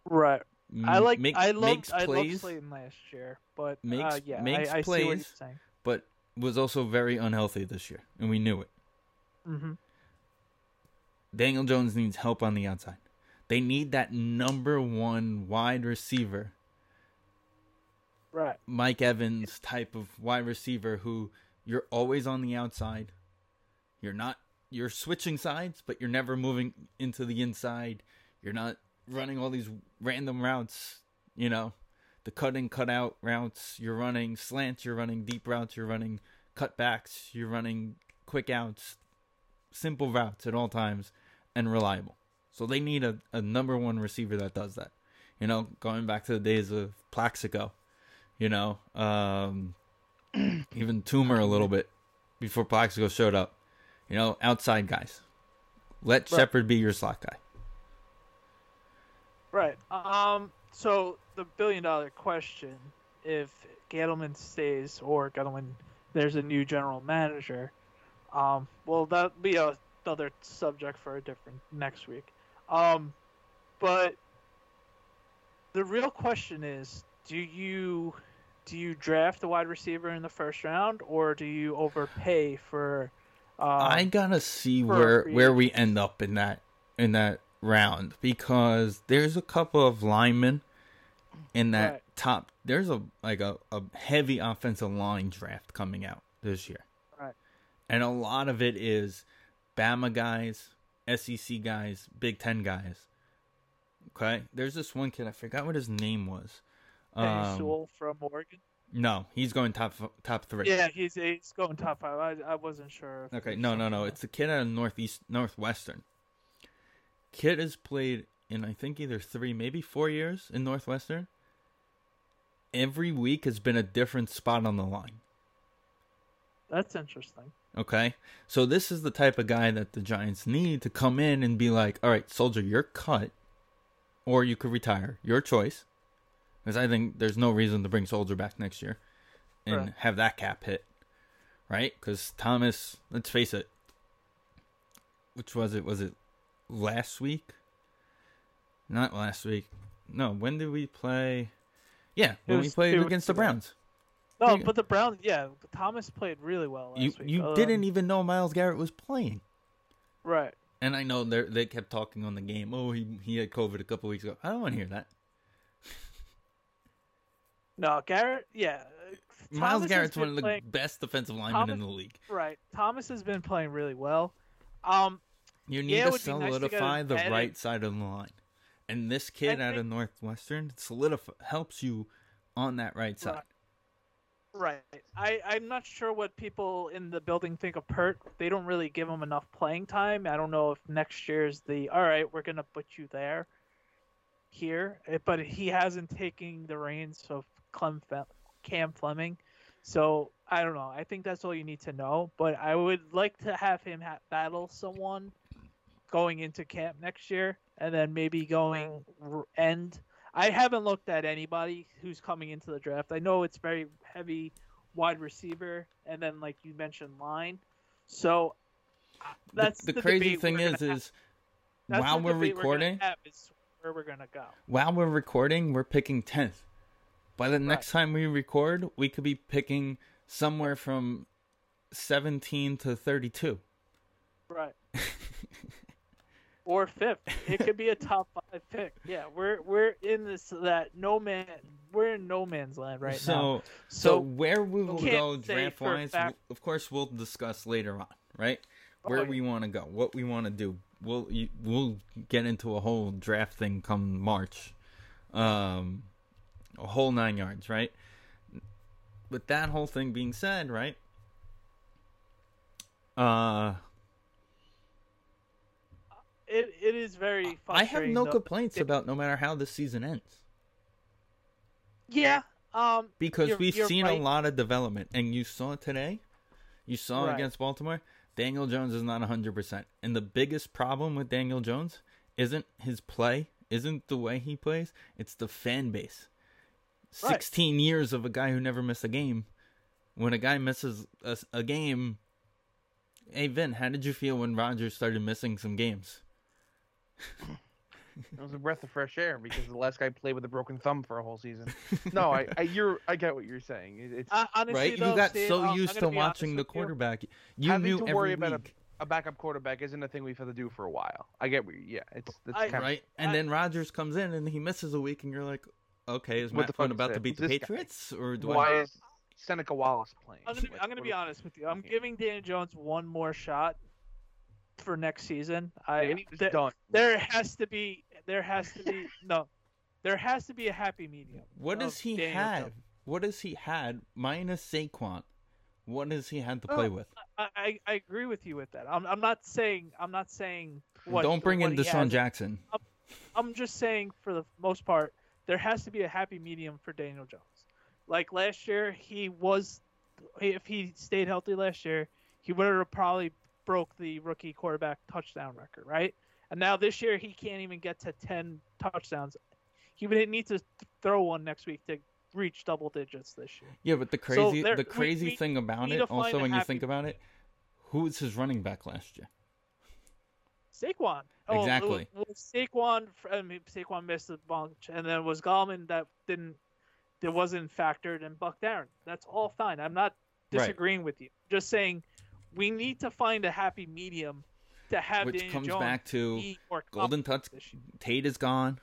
Right. I like. make- I loved. makes I loved plays, Slayton last year, but Makes- uh, yeah, makes I, I see what you're saying. but was also very unhealthy this year, and we knew it. Mm-hmm. Daniel Jones needs help on the outside. They need that number one wide receiver, Right. Mike Evans type of wide receiver who you're always on the outside. You're not you're switching sides, but you're never moving into the inside. You're not running all these random routes, you know, the cut in, cut out routes. You're running slants, you're running deep routes, you're running cutbacks, you're running quick outs, simple routes at all times, and reliable. So they need a, a number one receiver that does that. You know, going back to the days of Plaxico, you know, um, *clears throat* even Toomer a little bit before Plaxico showed up. You know, outside guys. Let Right. Shepard be your slot guy. Right. Um. So the billion dollar question: If Gettleman stays or Gettleman, there's a new general manager. Um. Well, that'll be a, another subject for a different next week. Um. But the real question is: Do you do you draft a wide receiver in the first round, or do you overpay for? Um, I gotta see where where we end up in that in that round because there's a couple of linemen in that Right. top. There's a like a, a heavy offensive line draft coming out this year, Right. and a lot of it is Bama guys, SEC guys, Big Ten guys. Okay, there's this one kid I forgot what his name was. Um, Sewell from Oregon. no, he's going top top three. Yeah, he's he's going top five. I, I wasn't sure. Okay, no, no, no. else. It's a kid out of Northeast Northwestern. Kid has played in I think either three, maybe four years in Northwestern. Every week has been a different spot on the line. That's interesting. Okay, so this is the type of guy that the Giants need to come in and be like, "All right, Solder, you're cut, or you could retire. Your choice." Because I think there's no reason to bring Solder back next year and Right. have that cap hit, right? Because Thomas, let's face it, which was it? Was it last week? Not last week. No, when did we play? Yeah, when we played against the. Browns. No, but the Browns, yeah, Thomas played really well last You week. you Um, didn't even know Myles Garrett was playing. right. And I know they they kept talking on the game. Oh, he he had COVID a couple weeks ago. I don't want to hear that. No, Garrett, yeah. Myles Thomas has Garrett's one of the playing- best defensive linemen in the league. right. Thomas has been playing really well. Um, You need Yeah, to be nice to solidify the right side of the line, and this kid I out of Northwestern solidify helps you on that right side. Right. Right. I I'm not sure what people in the building think of Peart. They don't really give him enough playing time. I don't know if next year's the all right. We're gonna put you there, here, eh, but he hasn't taken the reins of Clem Fe- Cam Fleming. So I don't know. I think that's all you need to know. But I would like to have him ha- battle someone going into camp next year, and then maybe going r- end. I haven't looked at anybody who's coming into the draft. I know it's very heavy wide receiver, and then like you mentioned, line. So uh, The- that's the, the crazy thing we're is, have. is That's while the we're recording, have is where we're gonna go. while we're recording, we're picking tenth. By the next time we record, we could be picking somewhere from seventeen to thirty-two. Right. *laughs* or fifth. It could be a *laughs* top five pick. Yeah, we're we're in this that no man. We're in no man's land right so, now. so, So where we will go draft wise, fact- of course, we'll discuss later on, right? Oh, Where yeah. we want to go, what we want to do. We'll we'll get into a whole draft thing come March, um, a whole nine yards, right? With that whole thing being said, right? Uh, it it is very. I have no though. complaints it- about no matter how the season ends. Yeah. Um. because you're- we've you're seen right. a lot of development and you saw today you saw Right. against baltimore daniel jones is not 100% and the biggest problem with daniel jones isn't his play isn't the way he plays it's the fan base Right. 16 years of a guy who never missed a game when a guy misses a, a game Hey Vin, how did you feel when Rodgers started missing some games? It was a breath of fresh air because the last guy played with a broken thumb for a whole season. No, I, I you're I get what you're saying. It- It's Uh, honestly, right? though, you got Steve, so I'm- I'm used gonna to be honest watching the with you. quarterback. You having knew to every worry about a, a backup quarterback isn't a thing we've had to do for a while. I get what you, yeah, it's it's I- kind of right? And I- then Rodgers comes in and he misses a week, and you're like, okay, is Matt the Flynn about to beat the Who's this guy? Patriots, or do why I? is Seneca Wallace playing? I'm gonna, be, Like, I'm gonna be honest with you. I'm Okay. giving Daniel Jones one more shot for next season. I and he's th- done. there has to be there has to be *laughs* no there has to be a happy medium. What does he Daniel have? Jones. What does he had minus Saquon? What does he had to oh, play Oh, with? I, I, I agree with you with that. I'm, I'm not saying I'm not saying what Don't bring what in he Deshaun has. Jackson. I'm just saying for the most part, there has to be a happy medium for Daniel Jones. Like last year, he was, if he stayed healthy last year, he would have probably broke the rookie quarterback touchdown record, right? And now this year, he can't even get to 10 touchdowns. He would need to throw one next week to reach double digits this year. Yeah, but the So crazy there- the crazy we thing about it, also when you think about it, who was his running back last year? Saquon. Oh, Exactly. Well, Saquon, I mean, Saquon missed a bunch, and then it was Gallman that didn't, that wasn't factored, and Buck Darren. That's all fine. I'm not Right. disagreeing with you. Just saying, we need to find a happy medium to have Which Daniel comes Jones back to Golden touch. Tate is gone.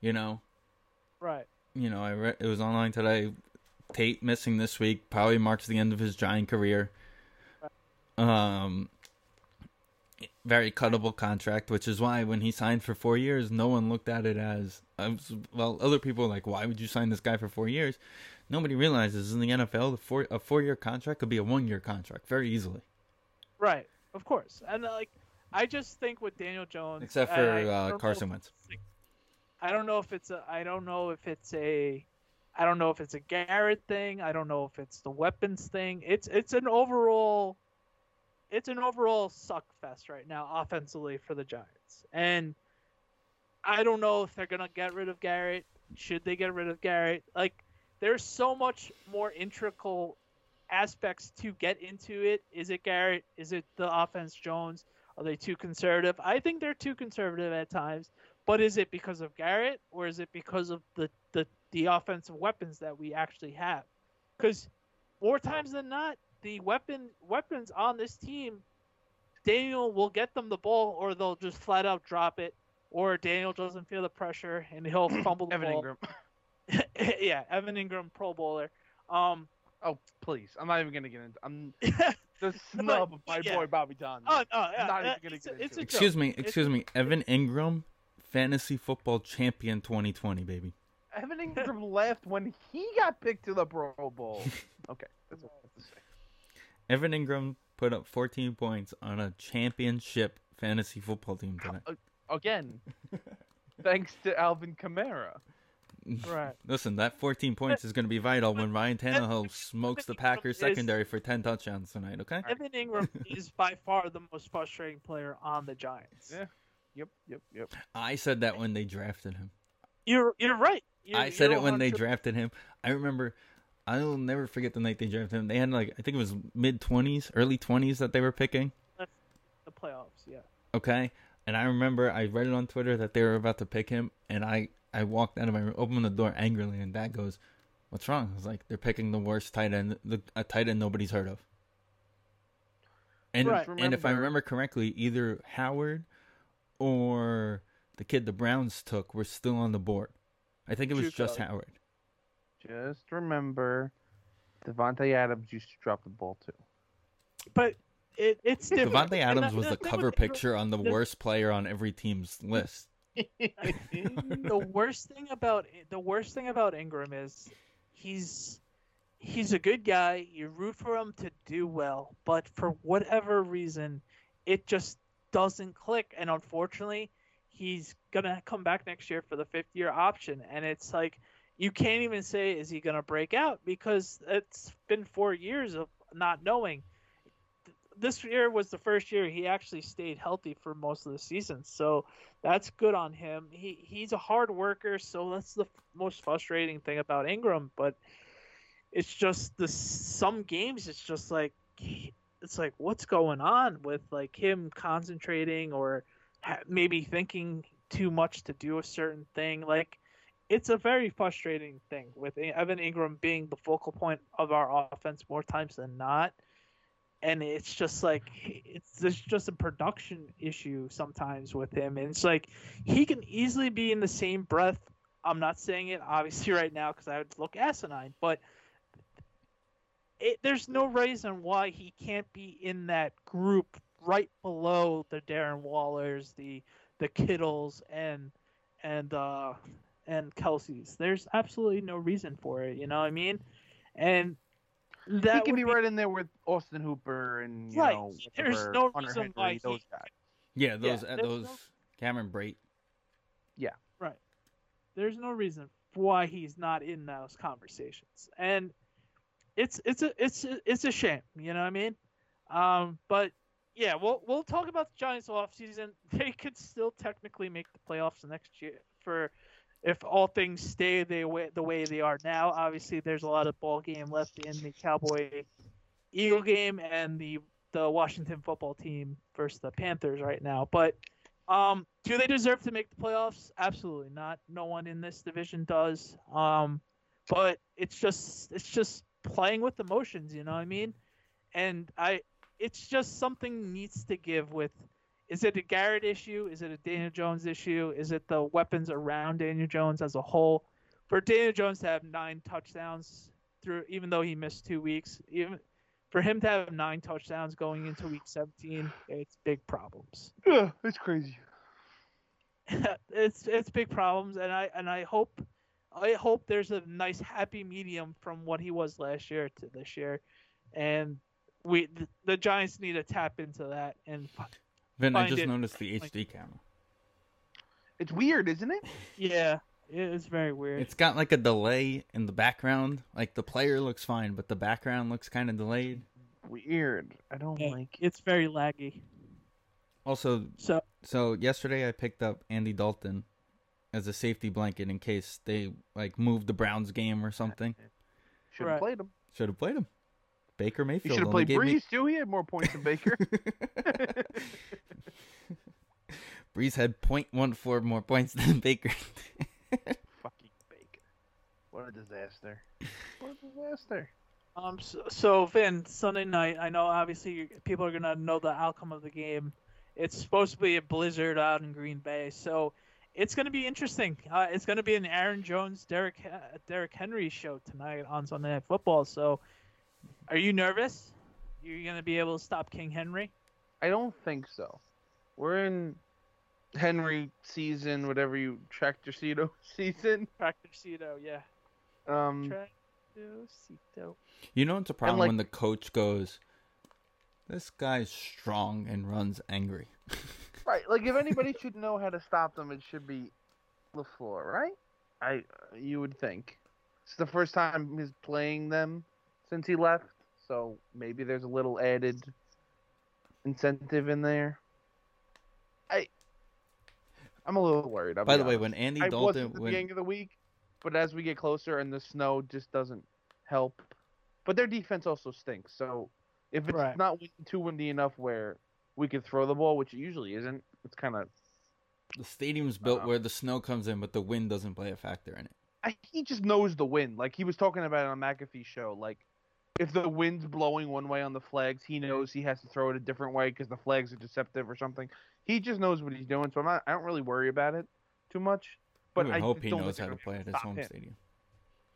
You know, Right. you know. I read it was online today. Tate missing this week probably marks the end of his giant career. Um, very cuttable contract, which is why when he signed for four years, no one looked at it as well. Other people were like, "Why would you sign this guy for four years?" Nobody realizes in the NFL, the four a four year contract could be a one year contract very easily. Right. Of course. And uh, like, I just think with Daniel Jones, Except for I uh, Carson Wentz. I don't know if it's a. I don't know if it's a. I don't know if it's a Garrett thing. I don't know if it's the weapons thing. It's it's an overall. It's an overall suck fest right now offensively for the Giants, and I don't know if they're gonna get rid of Garrett. Should they get rid of Garrett? Like, there's so much more integral aspects to get into it. Is it Garrett? Is it the offense Jones? Are they too conservative? I think they're too conservative at times. But is it because of Garrett or is it because of the the, the offensive weapons that we actually have? Because more times than not, the weapon weapons on this team, Daniel will get them the ball or they'll just flat out drop it, or Daniel doesn't feel the pressure and he'll *clears throat* fumble the Evan ball. Engram. *laughs* yeah, Evan Engram, Pro Bowler. Um, Oh please, I'm not even gonna get into. I'm oh, *laughs* the snub of my yeah. boy Bobby John. no, yeah, not even uh, gonna it's, get a- it's into a it. joke. Excuse me, It's- excuse me. Evan Engram, fantasy football champion 2020, baby. Evan Engram *laughs* left when he got picked to the Pro Bowl. *laughs* Okay, that's all I have to say. Evan Engram put up 14 points on a championship fantasy football team today. Again, thanks to Alvin Kamara. Right. *laughs* Listen, that 14 points is going to be vital when Ryan Tannehill smokes the Packers is- secondary for 10 touchdowns tonight, okay? Evan Engram is by far the most frustrating player on the Giants. Yeah. Yep, yep, yep. I said that when they drafted him. You're you're right. You're, I said it when they drafted him. I remember, I'll never forget the night they drafted him. They had like, I think it was mid 20s, early 20s that they were picking, the playoffs. Yeah. okay? And I remember I read it on Twitter that they were about to pick him, and I, I walked out of my room, opened the door angrily, and Dad goes, What's wrong? I was like, They're picking the worst tight end, the, a tight end nobody's heard of. And, Right. and if I Remember- remember correctly, either Howard or the kid the Browns took were still on the board. I think it was just Howard. Just remember, Davante Adams used to drop the ball too. But it, it's different. Davante Adams the- was the thing cover with picture on the the- worst player on every team's list. *laughs* the worst thing about the worst thing about Engram is he's he's a good guy. You root for him to do well, but for whatever reason, it just doesn't click. And unfortunately, he's gonna come back next year for the fifth year option, and it's like you can't even say is he gonna break out because it's been four years of not knowing. This year was the first year he actually stayed healthy for most of the season, so that's good on him. He he's a hard worker, so that's the most frustrating thing about Engram. But it's just the some games. It's just like it's like what's going on with like him concentrating or ha- maybe thinking too much to do a certain thing. Like it's a very frustrating thing with Evan Engram being the focal point of our offense more times than not. And it's just like it's just a production issue sometimes with him, and it's like he can easily be in the same breath. I'm not saying it obviously right now because I would look asinine, but it, there's no reason why he can't be in that group right below the Darren Wallers, the the Kittles, and and uh, and Kelce's. There's absolutely no reason for it. You know what I mean? And that he can be, be, right in there with Austin Hooper and you right. know there's no reason Henry, why those he, guys. Yeah, those yeah, uh, those no, Cameron Brate. Yeah. Right. There's no reason why he's not in those conversations, and it's it's a it's a, it's a shame. You know what I mean? Um, but yeah, we'll we'll talk about the Giants off season. *laughs* They could still technically make the playoffs next year for if all things stay the way the way they are now. Obviously, there's a lot of ball game left in the Cowboy Eagle game and the the Washington football team versus the Panthers right now. But um, do they deserve to make the playoffs? Absolutely not. No one in this division does. Um, but it's just it's just playing with emotions. You know what I mean? And I, it's just something needs to give with is it a Garrett issue? Is it a Daniel Jones issue? Is it the weapons around Daniel Jones as a whole? For Daniel Jones to have nine touchdowns through, even though he missed two weeks, even for him to have nine touchdowns going into week 17, it's big problems. Yeah, it's crazy. *laughs* it's it's big problems, and I and I hope I hope there's a nice happy medium from what he was last year to this year, and we the, the Giants need to tap into that and Vin, I just it, noticed the HD camera. It's weird, isn't it? Yeah, it's very weird. It's got like a delay in the background. Like the player looks fine, but the background looks kind of delayed. Weird. I don't yeah, like. It's very laggy. Also, so so yesterday I picked up Andy Dalton as a safety blanket in case they like moved the Browns game or something. Should have right. played him. Should have played him. Baker Mayfield. He should have played Brees me... too. He had more points than Baker. *laughs* *laughs* Brees had 0.14 more points than Baker. *laughs* Fucking Baker. What a disaster. What a disaster. Um. So, so Vin, Sunday night. I know obviously people are gonna know the outcome of the game. It's supposed to be a blizzard out in Green Bay, so it's going to be interesting. Uh, it's going to be an Aaron Jones, Derek Derrick Henry show tonight on Sunday Night Football. So are you nervous? You're gonna be able to stop King Henry? I don't think so. We're in Henry season, whatever you tractor Cito *laughs* season. Tractor Cito, yeah. Um. Cito. You know it's a problem like, when the coach goes, "This guy's strong and runs angry." *laughs* right. Like if anybody should know how to stop them, it should be LaFleur, right? I you would think. It's the first time he's playing them since he left, so maybe there's a little added incentive in there. I I'm a little worried. I'll By the honest. way, when Andy I Dalton wasn't at the beginning of the week, but as we get closer and the snow just doesn't help. But their defense also stinks. So if it's right. not too windy enough where we could throw the ball, which it usually isn't, it's kind of the stadium's built uh, where the snow comes in, but the wind doesn't play a factor in it. I, he just knows the wind. Like he was talking about it on McAfee show. Like if the wind's blowing one way on the flags, he knows he has to throw it a different way because the flags are deceptive or something. He just knows what he's doing, so I'm not, I don't really worry about it too much. But I, hope he knows how to play at his home him. stadium.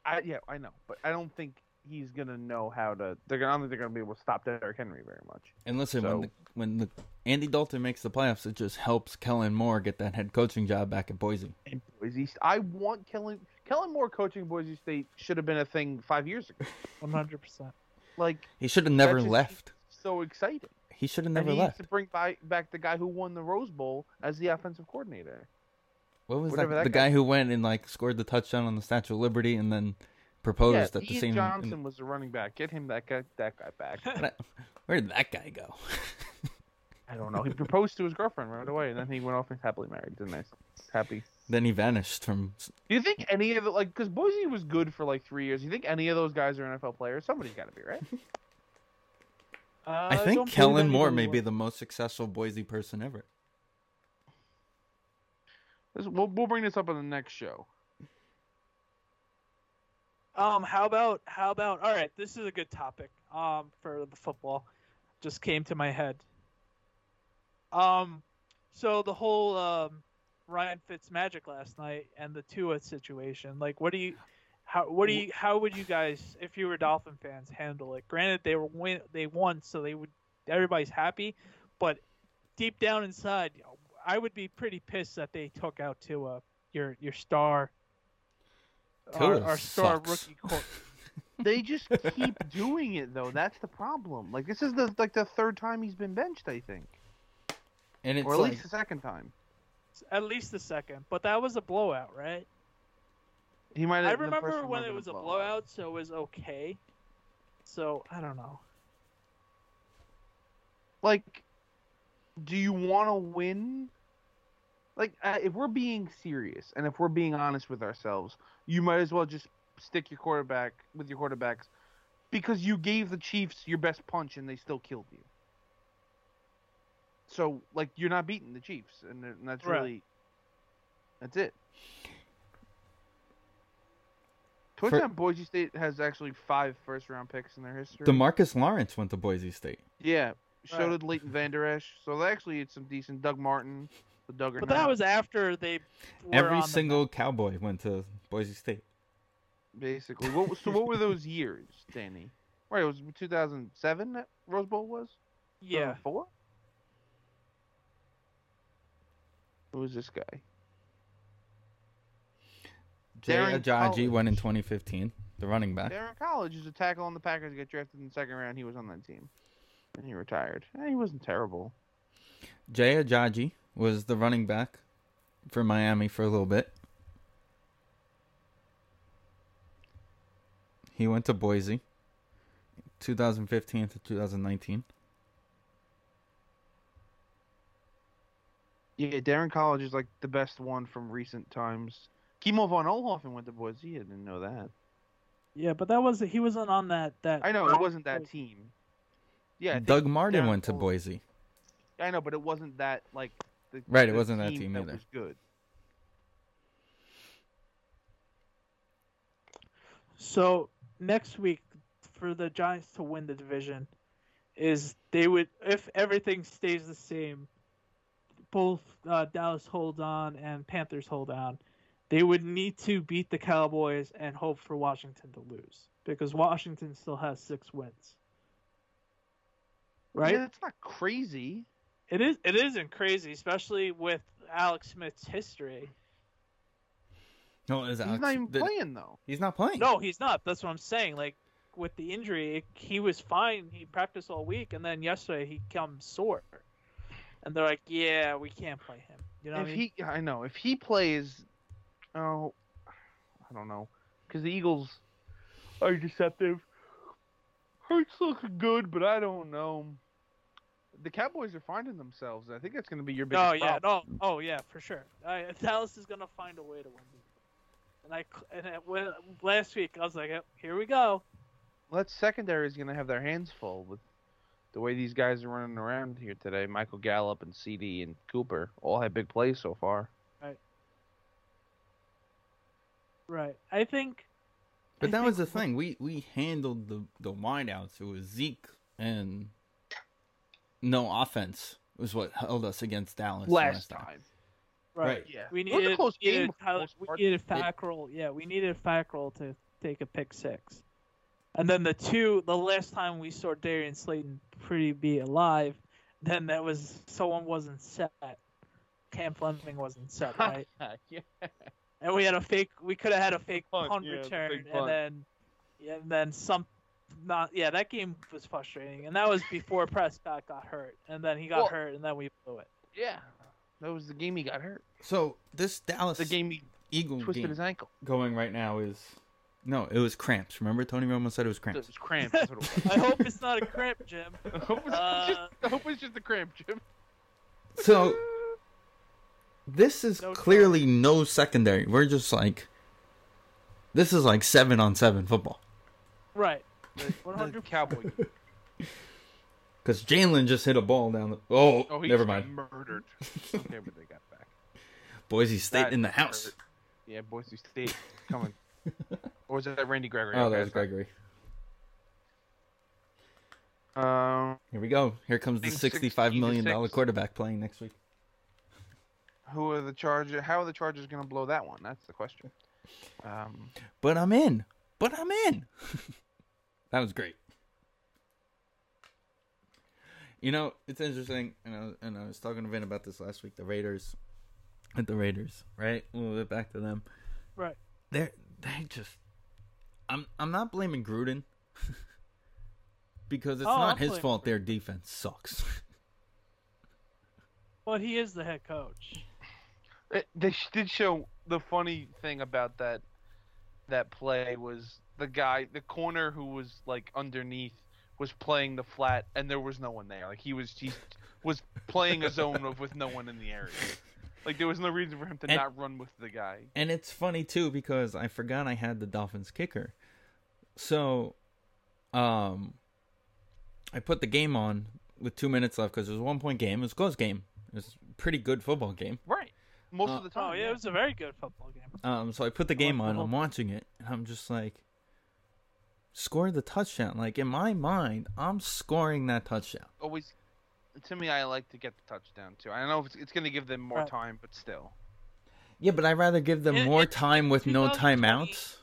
I, yeah, I know, but I don't think he's gonna know how to. They're gonna, I don't think they're gonna be able to stop Derrick Henry very much. And listen, so, when the, when the Andy Dalton makes the playoffs, it just helps Kellen Moore get that head coaching job back at Boise. In Boise, I want Kellen Kellen Moore coaching Boise State should have been a thing five years ago. *laughs* One hundred percent. Like he should have never left. So exciting. He should have never and he left. to bring by, back the guy who won the Rose Bowl as the offensive coordinator. What was that? that? The guy, guy who went and like scored the touchdown on the Statue of Liberty and then proposed yeah, at the Ian same. Johnson in... was the running back. Get him that guy. That guy back. *laughs* Where did that guy go? *laughs* I don't know. He proposed to his girlfriend right away, and then he went off and happily married. Didn't nice, happy. Then he vanished from. Do you think any of the like because Boise was good for like three years? Do you think any of those guys are NFL players? Somebody's got to be right. *laughs* I don't think believe Kellen Moore may be the most successful Boise person ever. This- We'll, we'll bring this up on the next show. Um, how about how about all right, this is a good topic um for the football. Just came to my head. Um so the whole um Ryan Fitz magic last night and the Tua situation, like what do you how what do you how would you guys if you were Dolphin fans handle it? Granted they were win they won so they would everybody's happy, but deep down inside I would be pretty pissed that they took out Tua, your your star our, our star sucks. rookie court. *laughs* They just keep doing it though. That's the problem. Like this is the like the third time he's been benched, I think, And it's or at like, least the second time. At least the second, but that was a blowout, right? He might. I have the first remember when it was a been blowout, so it was okay. So I don't know. Like, do you want to win? Like, uh, if we're being serious and if we're being honest with ourselves, you might as well just stick your quarterback with your quarterbacks because you gave the Chiefs your best punch and they still killed you. So, like, you're not beating the Chiefs, and, and that's Right. really that's it. For- Twenty-time Boise State has actually five first-round picks in their history. Demarcus Lawrence went to Boise State. Yeah, so Right. did Leighton Vander Esch. So they actually, it's some decent. Doug Martin, the Dugger. But that was after they. Were Every on the- single cowboy went to Boise State. basically. What, so what were those years, Danny? Right, it was 2007 that Rose Bowl was. yeah. Four. Who was this guy? Jay Darren Ajayi went in 2015, the running back. Darren College is a tackle on the Packers. Get drafted in the second round. He was on that team, and he retired. Eh, he wasn't terrible. Jay Ajayi was the running back for Miami for a little bit. He went to Boise 2015 to 2019. Yeah, Darren College is like the best one from recent times. Kimo von Oelhoffen went to Boise. I didn't know that. Yeah, but that was he wasn't on that that. I know it wasn't that team. Yeah, Doug Martin Darren went to College- Boise. I know, but it wasn't that like. The, Right, it wasn't that team that either. Was good. So next week for the Giants to win the division is they would if everything stays the same, both uh, Dallas hold on and Panthers hold on, they would need to beat the Cowboys and hope for Washington to lose because Washington still has six wins. Right? Yeah, that's not crazy. It is. It isn't crazy, especially with Alex Smith's history. No, is He's Alex, not even the- playing though. He's not playing. No, he's not. That's what I'm saying. Like with the injury, it, he was fine. He practiced all week, and then yesterday he comes sore, and they're like, "Yeah, we can't play him." You know, if what I mean? he, I know if he plays, oh, I don't know, because the Eagles are deceptive. Hurts looking good, but I don't know. The Cowboys are finding themselves. I think that's going to be your biggest Oh yeah, problem. no, oh yeah, for sure. I, Dallas is gonna find a way to win. And I and it, when, last week I was like, "Here we go." Well, that secondary is going to have their hands full with the way these guys are running around here today. Michael Gallup and CD and Cooper all had big plays so far. Right. Right. I think. But I that was the thing. We we handled the the wideouts. It was Zeke and no offense was what held us against Dallas Last time. Right. Right. Yeah. We It was a needed, close we needed game for the Kyler, we needed Fackrell. Yeah, we needed Fackrell to take a pick six. And then the two, the last time we saw Darius Slayton pretty be alive, then that was someone wasn't set. Cam Fleming wasn't set, *laughs* right? yeah. and we had a fake. We could have had a fake Punt, punt yeah, return, fake and then, yeah, and then some. Not yeah, that game was frustrating, and that was before Prescott got hurt, and then he got Well- hurt, and then we blew it. Yeah. That was the game he got hurt. So this Dallas The game he Eagle twisted game his ankle. going right now is no, it was cramps. Remember Tony Romo said it was It cramps. was cramps. That's what it was. *laughs* I hope it's not a cramp, Jim. *laughs* I hope it's, Uh, just, I hope it's just a cramp, Jim. So *laughs* this is No clearly no secondary. We're just like this is like seven on seven football. Right. The, 100%. Cowboy. Because Because Jalen just hit a ball down the. Oh, Oh, he never just got mind. Murdered. okay, but they got back. Boise State That in the house. hurt. Yeah, Boise State coming. Or was that Randy Gregory? Oh, Okay, that was. Gregory. Um, Here we go. Here comes the Think sixty-five 60 to million dollar quarterback playing next week. who are the Chargers? How are the Chargers going to blow that one? That's the question. Um, But I'm in. But I'm in. *laughs* that was great. You know, it's interesting, and I, was, and I was talking to Vin about this last week. The Raiders, at the Raiders, right? We'll get back to them. Right. They're they just. I'm I'm not blaming Gruden *laughs* because it's Oh, not I'm his blaming fault. Their defense sucks. *laughs* But he is the head coach. it- they did show the funny thing about that that play was the guy, the corner who was like underneath was playing the flat, and there was no one there. Like he was he was playing a zone of with no one in the area. Like there was no reason for him to And- not run with the guy. And it's funny too because I forgot I had the Dolphins kicker. So um I put the game on with 2 minutes left cuz it was a one point game. It was a close game. It was a pretty good football game. Right. Most Uh, of the time. Oh yeah, it was a very good football game. Um so I put the game on. whole- I'm watching it and I'm just like score the touchdown. Like in my mind, I'm scoring that touchdown. always to me I like to get the touchdown too. I don't know it's, it's going to give them more Right. time, but still. Yeah, but I'd rather give them In- more in- time with no timeouts.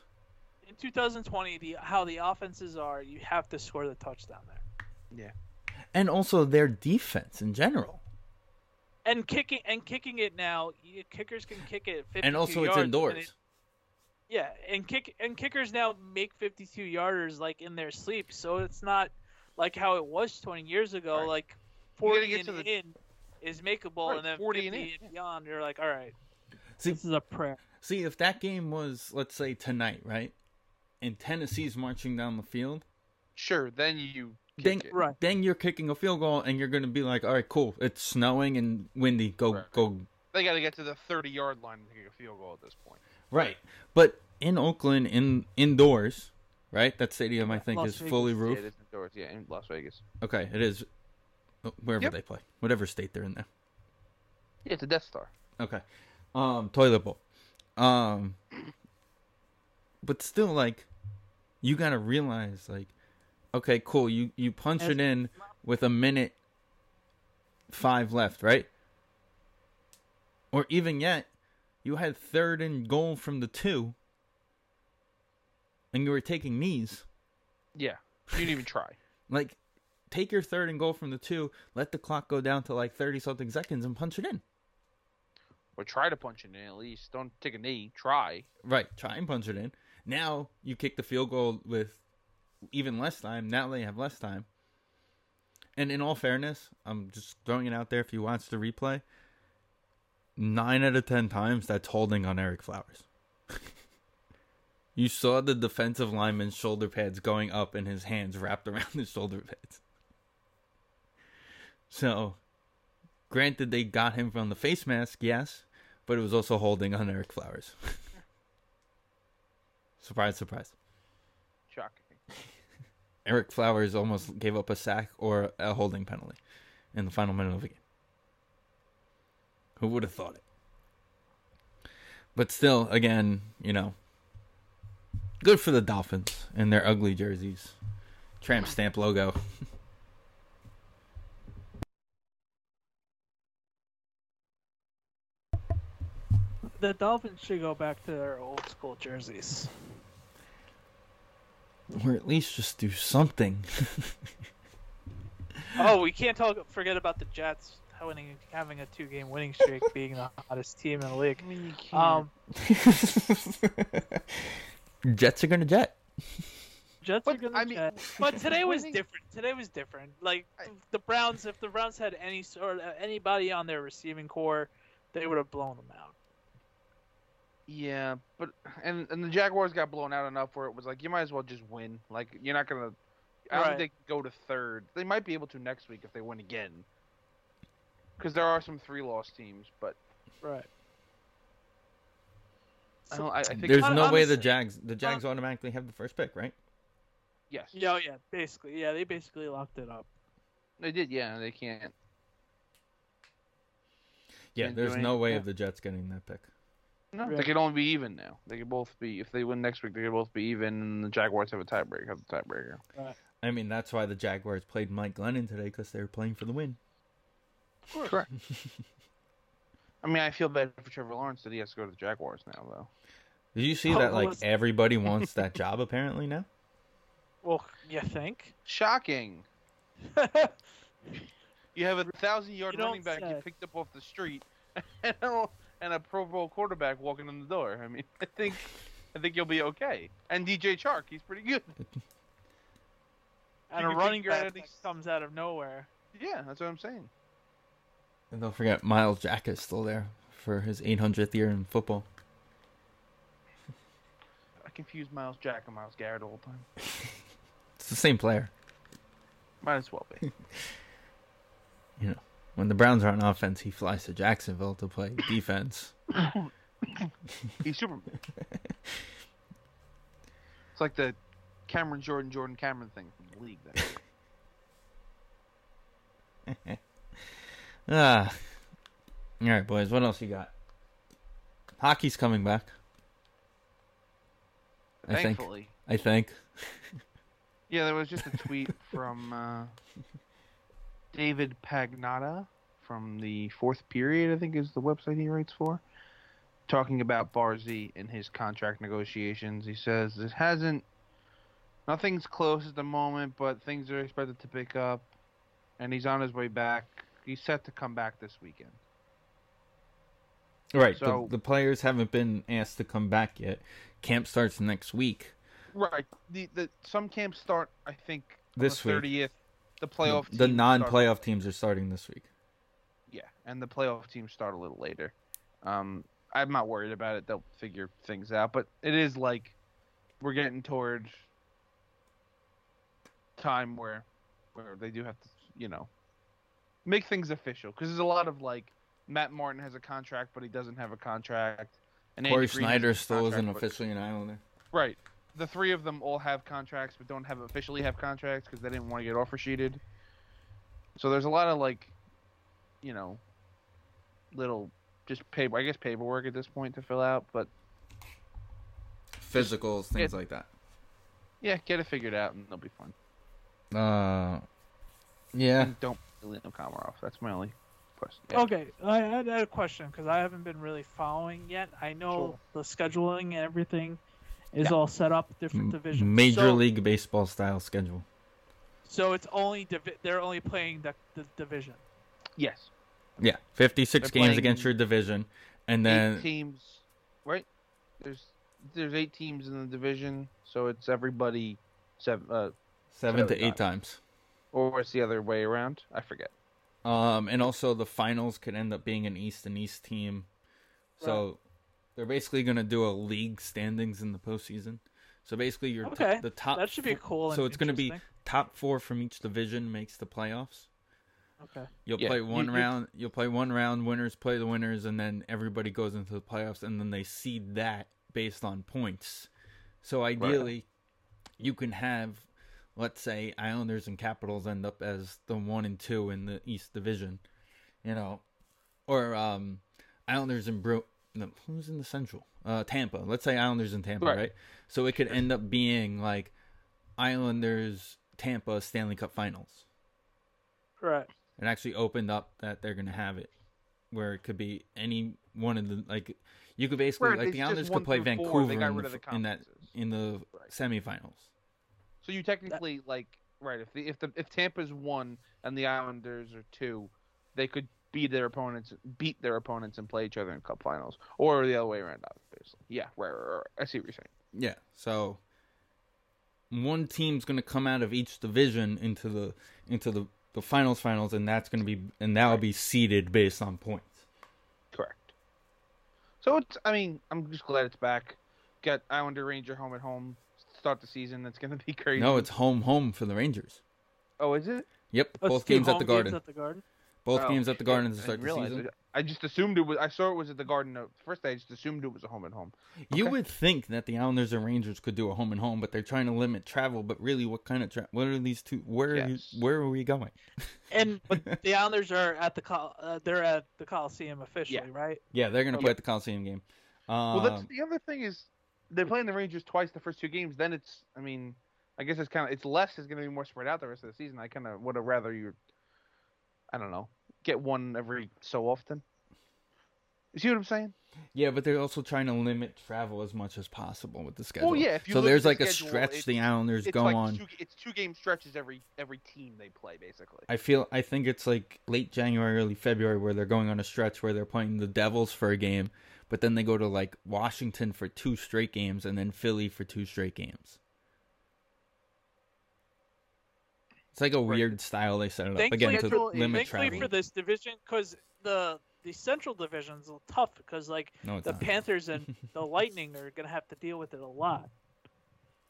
In 2020, the how the offenses are, you have to score the touchdown there. Yeah, and also their defense in general. And kicking and kicking it now, kickers can kick it 52 And also it's indoors. and it- yeah, and kick and kickers now make 52 yarders like in their sleep, so it's not like how it was 20 years ago. Right. Like You gotta 40 get and to the- in is makeable, Right, and then 40 50 and and, in, yeah. beyond, you're like, all right, See, this is a prayer. See, if that game was, let's say, tonight, right? And Tennessee's marching down the field, Sure, then you then. Right. then you're kicking a field goal and you're going to be like, all right, cool. It's snowing and windy. Go, Right. go. They got to get to the 30 yard line to kick a field goal at this point. Right. But in Oakland, in indoors, right? That stadium, I think, Las is Vegas. fully Yeah, roofed. it is indoors. Yeah, in Las Vegas. Okay, it is. Uh, Wherever Yep. they play, whatever state they're in there. Yeah, it's a Death Star. Okay. Um, toilet bowl. Um, but still, like, you gotta realize, like, okay, cool. You you punch it in with a minute five left, right? Or even yet, you had third and goal from the two, and you were taking knees. Yeah, you didn't even try. *laughs* Like, take your third and goal from the two, let the clock go down to like thirty something seconds, and punch it in. Or try to punch it in at least. Don't take a knee. Try. Right, try and punch it in. Now you kick the field goal with even less time. Now they have less time. And in all fairness, I'm just throwing it out there. If you watch the replay, nine out of ten times that's holding on Ereck Flowers. *laughs* you saw the defensive lineman's shoulder pads going up and his hands wrapped around his shoulder pads. So, granted, they got him from the face mask, yes, but it was also holding on Ereck Flowers. *laughs* surprise, surprise. Shocking. *laughs* Ereck Flowers almost gave up a sack or a holding penalty in the final minute of the game. Who would have thought it? But still, again, you know, good for the Dolphins and their ugly jerseys. Tramp stamp logo. *laughs* The Dolphins should go back to their old school jerseys. Or at least just do something. *laughs* Oh, we can't talk. Forget about the Jets having having a two game winning streak, *laughs* being the hottest team in the league. I can't. Um, *laughs* Jets are going to jet. Jets But, are gonna I mean, jet. But today was winning- different. Today was different. Like I- the Browns, if the Browns had any sort of anybody on their receiving core, they would have blown them out. Yeah, but and and the Jaguars got blown out enough where it was like you might as well just win. Like you're not gonna. I don't Right. think they go to third. They might be able to next week if they win again. Because there are some three loss teams, but Right. I don't. I, I think There's no way the Jags the Jags automatically have the first pick, right? yes. Yeah, oh, yeah, basically, yeah, they basically locked it up. They did, yeah. They can't. Yeah, Can't do there's no anything, way yeah. of the Jets getting that pick. No, Right. they could only be even now. They could both be if they win next week. They could both be even, and the Jaguars have a tiebreaker. Have a tiebreaker. I mean, that's why the Jaguars played Mike Glennon today because they were playing for the win. Correct. *laughs* I mean, I feel bad for Trevor Lawrence that he has to go to the Jaguars now, though. Did you see Oh, that? Like was- everybody *laughs* wants that job apparently now. Well, you think? Shocking. *laughs* You have a thousand yard You running back you picked up off the street, and a, Pro Bowl quarterback walking in the door. I mean, I think, I think you'll be okay. And DJ Chark, he's pretty good. *laughs* and a running take that back that least- comes out of nowhere. Yeah, that's what I'm saying. And don't forget, Myles Jack is still there for his 800th year in football. *laughs* I confuse Myles Jack and Myles Garrett all the time. *laughs* It's the same player. Might as well be. You know, when the Browns are on offense, he flies to Jacksonville to play defense. *laughs* He's Superman. it's like the Cameron Jordan Jordan Cameron thing from the league. Then. *laughs* Ah. All right, boys. What else you got? Hockey's coming back. I think. Thankfully. I think. Yeah, there was just a tweet from uh, David Pagnotta from the fourth period, I think is the website he writes for, talking about Barzy in his contract negotiations. He says it hasn't, nothing's close at the moment, but things are expected to pick up, and he's on his way back. He's set to come back this weekend. Right. So- the, the players haven't been asked to come back yet. Camp starts next week. Right. The the some camps start, I think, This the thirtieth. The playoff. the teams non-playoff teams are starting this week. Yeah, and the playoff teams start a little later. Um, I'm not worried about it. They'll figure things out. But it is like we're getting towards time where where they do have to, you know, make things official. Because there's a lot of like Matt Martin has a contract, but he doesn't have a contract. And Cory Schneider still isn't officially an Islander. Right. The three of them all have contracts, but don't have officially have contracts because they didn't want to get offer sheeted. So there's a lot of like, you know, little just paper. I guess paperwork at this point to fill out, but Physicals, things it- like that. yeah, get it figured out and they'll be fun. Uh, yeah. And don't delete no Komarov. That's my only question. Yeah. Okay, I I had a question because I haven't been really following yet. I know the scheduling and everything is Yeah. all set up, different divisions. Major so, League Baseball style schedule. So it's only divi- they're only playing the, the division. Yes. Yeah, 56 They're games against your division, and eight then teams, right? There's there's eight teams in the division, so it's everybody seven. Uh, seven to seven eight times. or it's the other way around. I forget. Um, and also the finals could end up being an East and East team. So they're basically going to do a league standings in the postseason. So basically, your Okay, the top that should be four- cool. So it's going to be top four from each division makes the playoffs. Okay. You'll Yeah, play one you- round. You'll play one round. Winners play the winners, and then everybody goes into the playoffs, and then they seed that based on points. So ideally, you can have, let's say, Islanders and Capitals end up as the one and two in the East Division, you know, or um, Islanders and Bro. No, who's in the Central? Uh, Tampa. Let's say Islanders in Tampa, Right. right? So it could end up being like Islanders, Tampa, Stanley Cup Finals Right. it actually opened up that they're gonna have it where it could be any one of the like you could basically Right, like the Islanders could play Vancouver in, the, the in that in the Right. semifinals. So you technically like right if the if the if Tampa's one and the Islanders are two, they could beat their opponents, beat their opponents, and play each other in cup finals, or the other way around, obviously. Yeah, right, right, right. I see what you're saying. Yeah, so one team's gonna come out of each division into the into the the finals finals, and that's gonna be and that will be seeded based on points. Correct. So it's, I mean, I'm just glad it's back. Got Islander Ranger home at home. Start the season. That's gonna be *laughs* crazy. No, it's home home for the Rangers. Oh, is it? Yep, Let's both games at home the Garden. At the Garden. Both Oh, games at the shit. Garden to I start the season. it. I just assumed it was. I saw it was at the Garden. At first, I just assumed it was a home and home. You would think that the Islanders and Rangers could do a home and home, but they're trying to limit travel. But really, what kind of tra- what are these two? Where are you- where are we going? *laughs* And but the Islanders are at the Col- uh, they're at the Coliseum officially, Yeah. right? Yeah, they're gonna Yeah. play at the Coliseum game. Um, Well, that's the other thing is they're playing the Rangers twice the first two games. Then it's, I mean, I guess it's kind of it's less. It's going to be more spread out the rest of the season. I kind of would have rather you, I don't know, get one every so often. You see what I'm saying? yeah, but they're also trying to limit travel as much as possible with the schedule. yeah, if you so there's the like a stretch the Islanders go like on. Two, it's two game stretches every every team they play basically. I feel I think it's like late January, early February where they're going on a stretch where they're playing the Devils for a game, but then they go to like Washington for two straight games and then Philly for two straight games. It's like a Right. weird style they set it up Thankfully, again to schedule- limit Thankfully for this division, because the the Central division's a little tough because like no, the not. Panthers and *laughs* the Lightning are gonna have to deal with it a lot.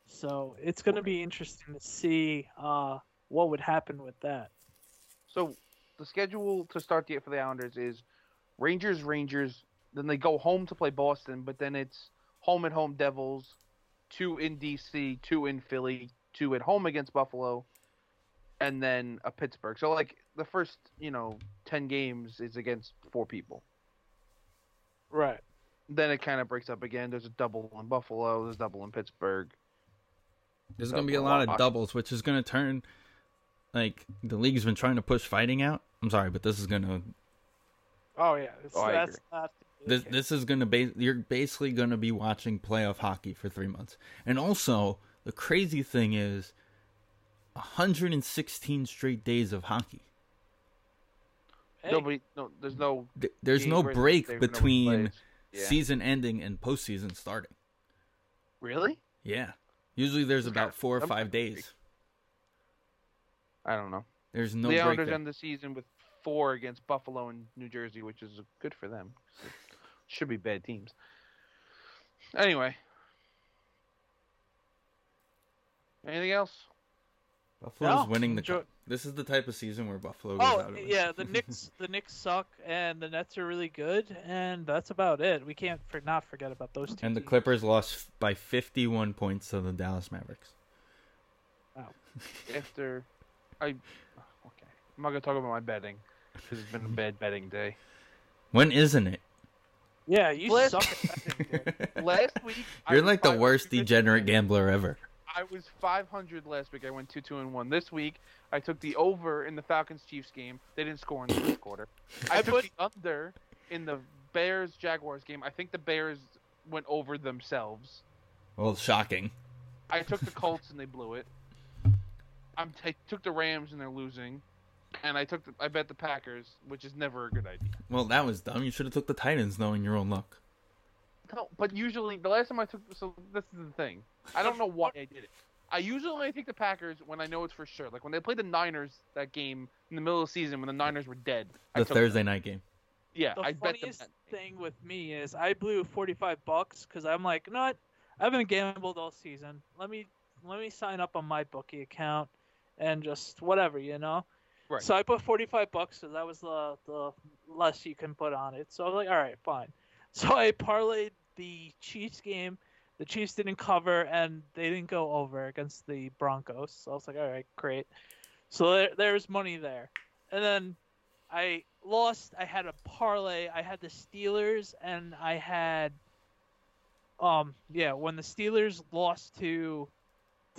So it's gonna be interesting to see uh, what would happen with that. So the schedule to start the for the Islanders is Rangers, Rangers. Then they go home to play Boston, but then it's home at home Devils, two in DC, two in Philly, two at home against Buffalo, and then a Pittsburgh. So like the first, you know, ten games is against four people. Right. Then it kind of breaks up again. There's a double in Buffalo. There's a double in Pittsburgh. There's gonna be a lot of doubles, which is gonna turn like the league's been trying to push fighting out. I'm sorry, but this is gonna Oh yeah. It's, Oh, that's not This this is gonna be you're basically gonna be watching playoff hockey for three months, and also the crazy thing is, 116 straight days of hockey. Hey, Nobody, no, there's no. Th- There's no break between plays. Yeah. season ending and postseason starting. Really? Yeah, usually there's Okay. about four or five kinda days. I don't know. There's no the break Islanders end the season with four against Buffalo and New Jersey, which is good for them. Should be bad teams. Anyway. Anything else? Buffalo's No, winning the enjoy- cup. This is the type of season where Buffalo goes Oh out of it. yeah, the *laughs* Knicks the Knicks suck and the Nets are really good and that's about it. We can't for, not forget about those two. and the teams. Clippers lost by 51 points to the Dallas Mavericks. Oh. *laughs* Wow. After I okay. I'm not gonna talk about my betting. Because it's been a bad betting day. When isn't it? Yeah, you Last... suck. At betting, *laughs* Last week. You're was like the worst degenerate gambler ever. I was 500 last week. I went 2 2 and 1. This week, I took the over in the Falcons Chiefs game. They didn't score in the first quarter. *laughs* I, took put- the under in the Bears Jaguars game. I think the Bears went over themselves. Well, shocking. I took the Colts and they *laughs* blew it. I'm t- I took the Rams and they're losing. And I took the, I bet the Packers, which is never a good idea. Well, that was dumb. You should have took the Titans, knowing your own luck. No, but usually the last time I took so this is the thing. I don't know why I did it. I usually only take the Packers when I know it's for sure. Like when they played the Niners that game in the middle of the season when the Niners were dead. The Thursday them. night game. Yeah, The I bet them. funniest thing with me is I blew 45 bucks because I'm like, not. I haven't gambled all season. Let me let me sign up on my bookie account and just whatever, you know. Right. So I put 45 bucks because that was the the less you can put on it. So I was like, all right, fine. So I parlayed the Chiefs game. The Chiefs didn't cover and they didn't go over against the Broncos. So I was like, all right, great. So there, there's money there. And then I lost. I had a parlay. I had the Steelers and I had um yeah, when the Steelers lost to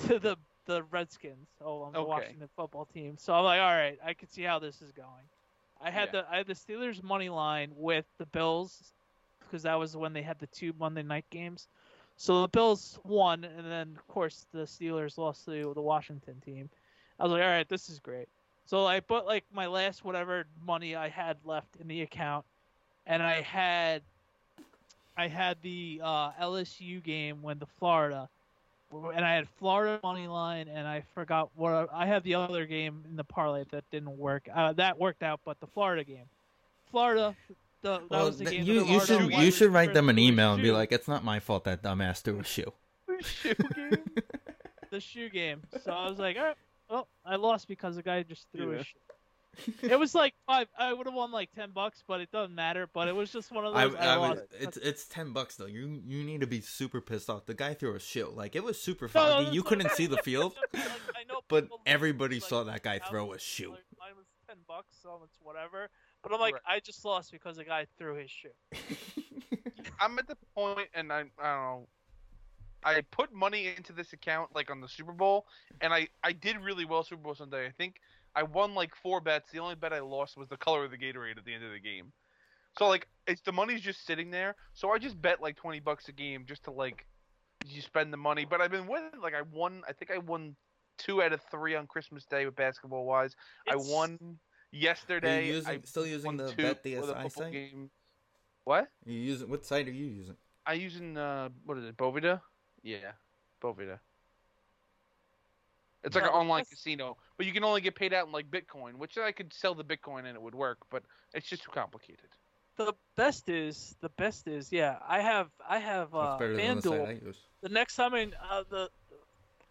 to the the Redskins, oh, on the Okay. Washington football team. So I'm like, all right, I can see how this is going. I had Yeah. the I had the Steelers money line with the Bills because that was when they had the two Monday night games. So the Bills won, and then of course the Steelers lost to the Washington team. I was like, all right, this is great. So I put like my last whatever money I had left in the account, and I had, I had the uh, LSU game when the Florida, and I had Florida money line, and I forgot what I had the other game in the parlay that didn't work. Uh, that worked out, but the Florida game, Florida, the that Well, was the th- game. you you should you should write them an email and be like, it's not my fault that dumbass threw a shoe. Shoe game? the shoe game. So I was like, all right, well, I lost because the guy just threw Yeah. his shoe. It was like five. I would have won like ten bucks, but it doesn't matter. But it was just one of I, those. I, I lost. would, it's it's ten bucks though. You you need to be super pissed off. The guy threw a shoe. Like it was super No, no, foggy. you couldn't see the *laughs* field, Like, I know but everybody like, saw that guy throw a shoe. Mine was ten bucks, so it's whatever. But I'm like, Right. I just lost because the guy threw his shoe. *laughs* I'm at the point, and I, I don't know. I put money into this account like on the Super Bowl, and I I did really well Super Bowl Sunday. I think I won like four bets. The only bet I lost was the color of the Gatorade at the end of the game. So like, it's the money's just sitting there. So I just bet like twenty bucks a game just to like, you spend the money. But I've been winning. Like I won. I think I won two out of three on Christmas Day with basketball wise. I won yesterday. using- I still using the two Bet with a DSI football site? game. What? you using what site are you using? I using uh what is it, Bovada? Yeah, Bovada. It's like Yeah, an online that's- casino, but you can only get paid out in like Bitcoin, which I could sell the Bitcoin and it would work, but it's just too complicated. The best is the best is yeah. I have I have uh, That's better than the FanDuel. The next time I uh, the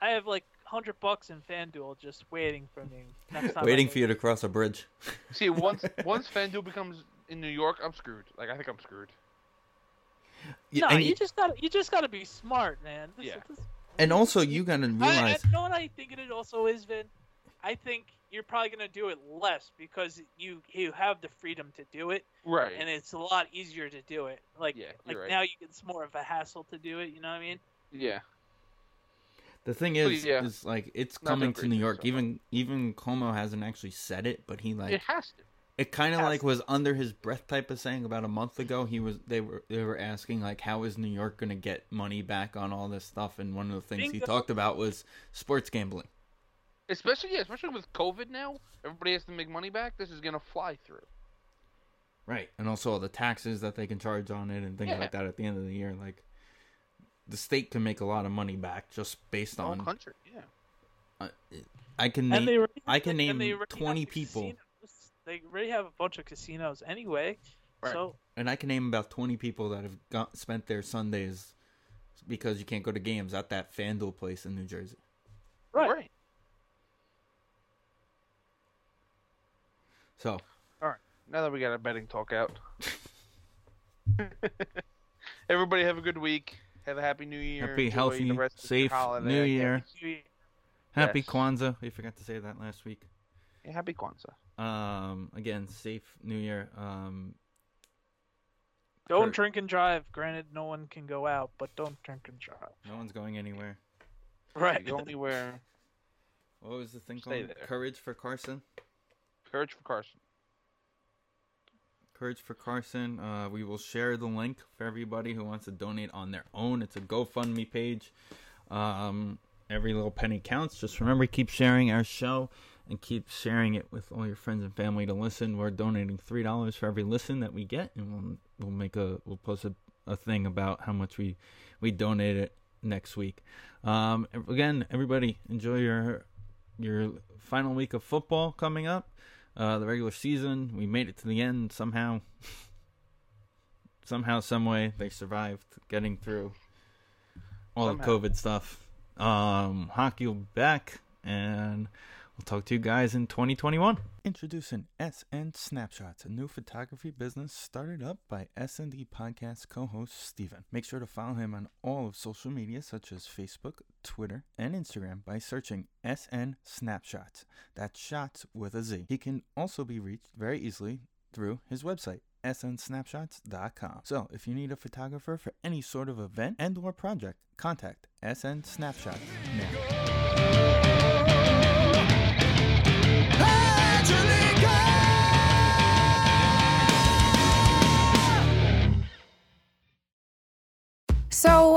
I have like hundred bucks in FanDuel just waiting for me. Next time Waiting for you to cross a bridge. *laughs* See, once *laughs* once FanDuel becomes in New York, I'm screwed. Like I think I'm screwed. Yeah, No, and, you just gotta you just gotta be smart, man. This, Yeah. this- and also you gotta I, I realize you know what I think it also is, Vin. I think you're probably gonna do it less because you you have the freedom to do it, Right. and it's a lot easier to do it. Like Yeah, like you're right. now you, it's more of a hassle to do it. You know what I mean? yeah. The thing is yeah. is like it's Not coming to New York. so. Even even Cuomo hasn't actually said it, but he like it has to. It kind of like to. was under his breath type of saying about a month ago. He was they were they were asking like how is New York going to get money back on all this stuff and one of the things he talked about was sports gambling. Especially yeah, especially with COVID now, everybody has to make money back. This is gonna fly through. Right. And also all the taxes that they can charge on it and things Yeah. like that at the end of the year like the state can make a lot of money back just based on country, yeah. uh, I can name already, I can name 20 people. casinos. They already have a bunch of casinos anyway. Right. So and I can name about 20 people that have got spent their Sundays because you can't go to games at that FanDuel place in New Jersey. right. So, All right. Now that we got our betting talk out. *laughs* Everybody have a good week. Have a happy new year. Happy, Enjoy healthy, the rest of safe holiday. New Year. Happy Yes. Kwanzaa. We forgot to say that last week. Yeah, happy Kwanzaa. Um, again, safe New Year. Um, Don't Kurt. drink and drive. Granted, no one can go out, but don't drink and drive. no one's going anywhere. Right. Go anywhere. What was the thing Stay called? there. Courage for Carson. Courage for Carson. Courage for Carson. Uh, we will share the link for everybody who wants to donate on their own. It's a GoFundMe page. Um, every little penny counts. Just remember, keep sharing our show and keep sharing it with all your friends and family to listen. We're donating three dollars for every listen that we get, and we'll we'll make a we'll post a, a thing about how much we we donated next week. Um, again, everybody enjoy your your final week of football coming up. Uh, the regular season, we made it to the end somehow. somehow, some way, they survived getting through all Somehow. the COVID stuff. Um, hockey will be back, and we'll talk to you guys in 2021. Introducing SN Snapshots, a new photography business started up by S&D podcast co-host Steven. Make sure to follow him on all of social media such as Facebook, Twitter, and Instagram by searching SN Snapshots. That's shots with a Z. He can also be reached very easily through his website snsnapshots.com. So, if you need a photographer for any sort of event and or project, contact SN Snapshots now.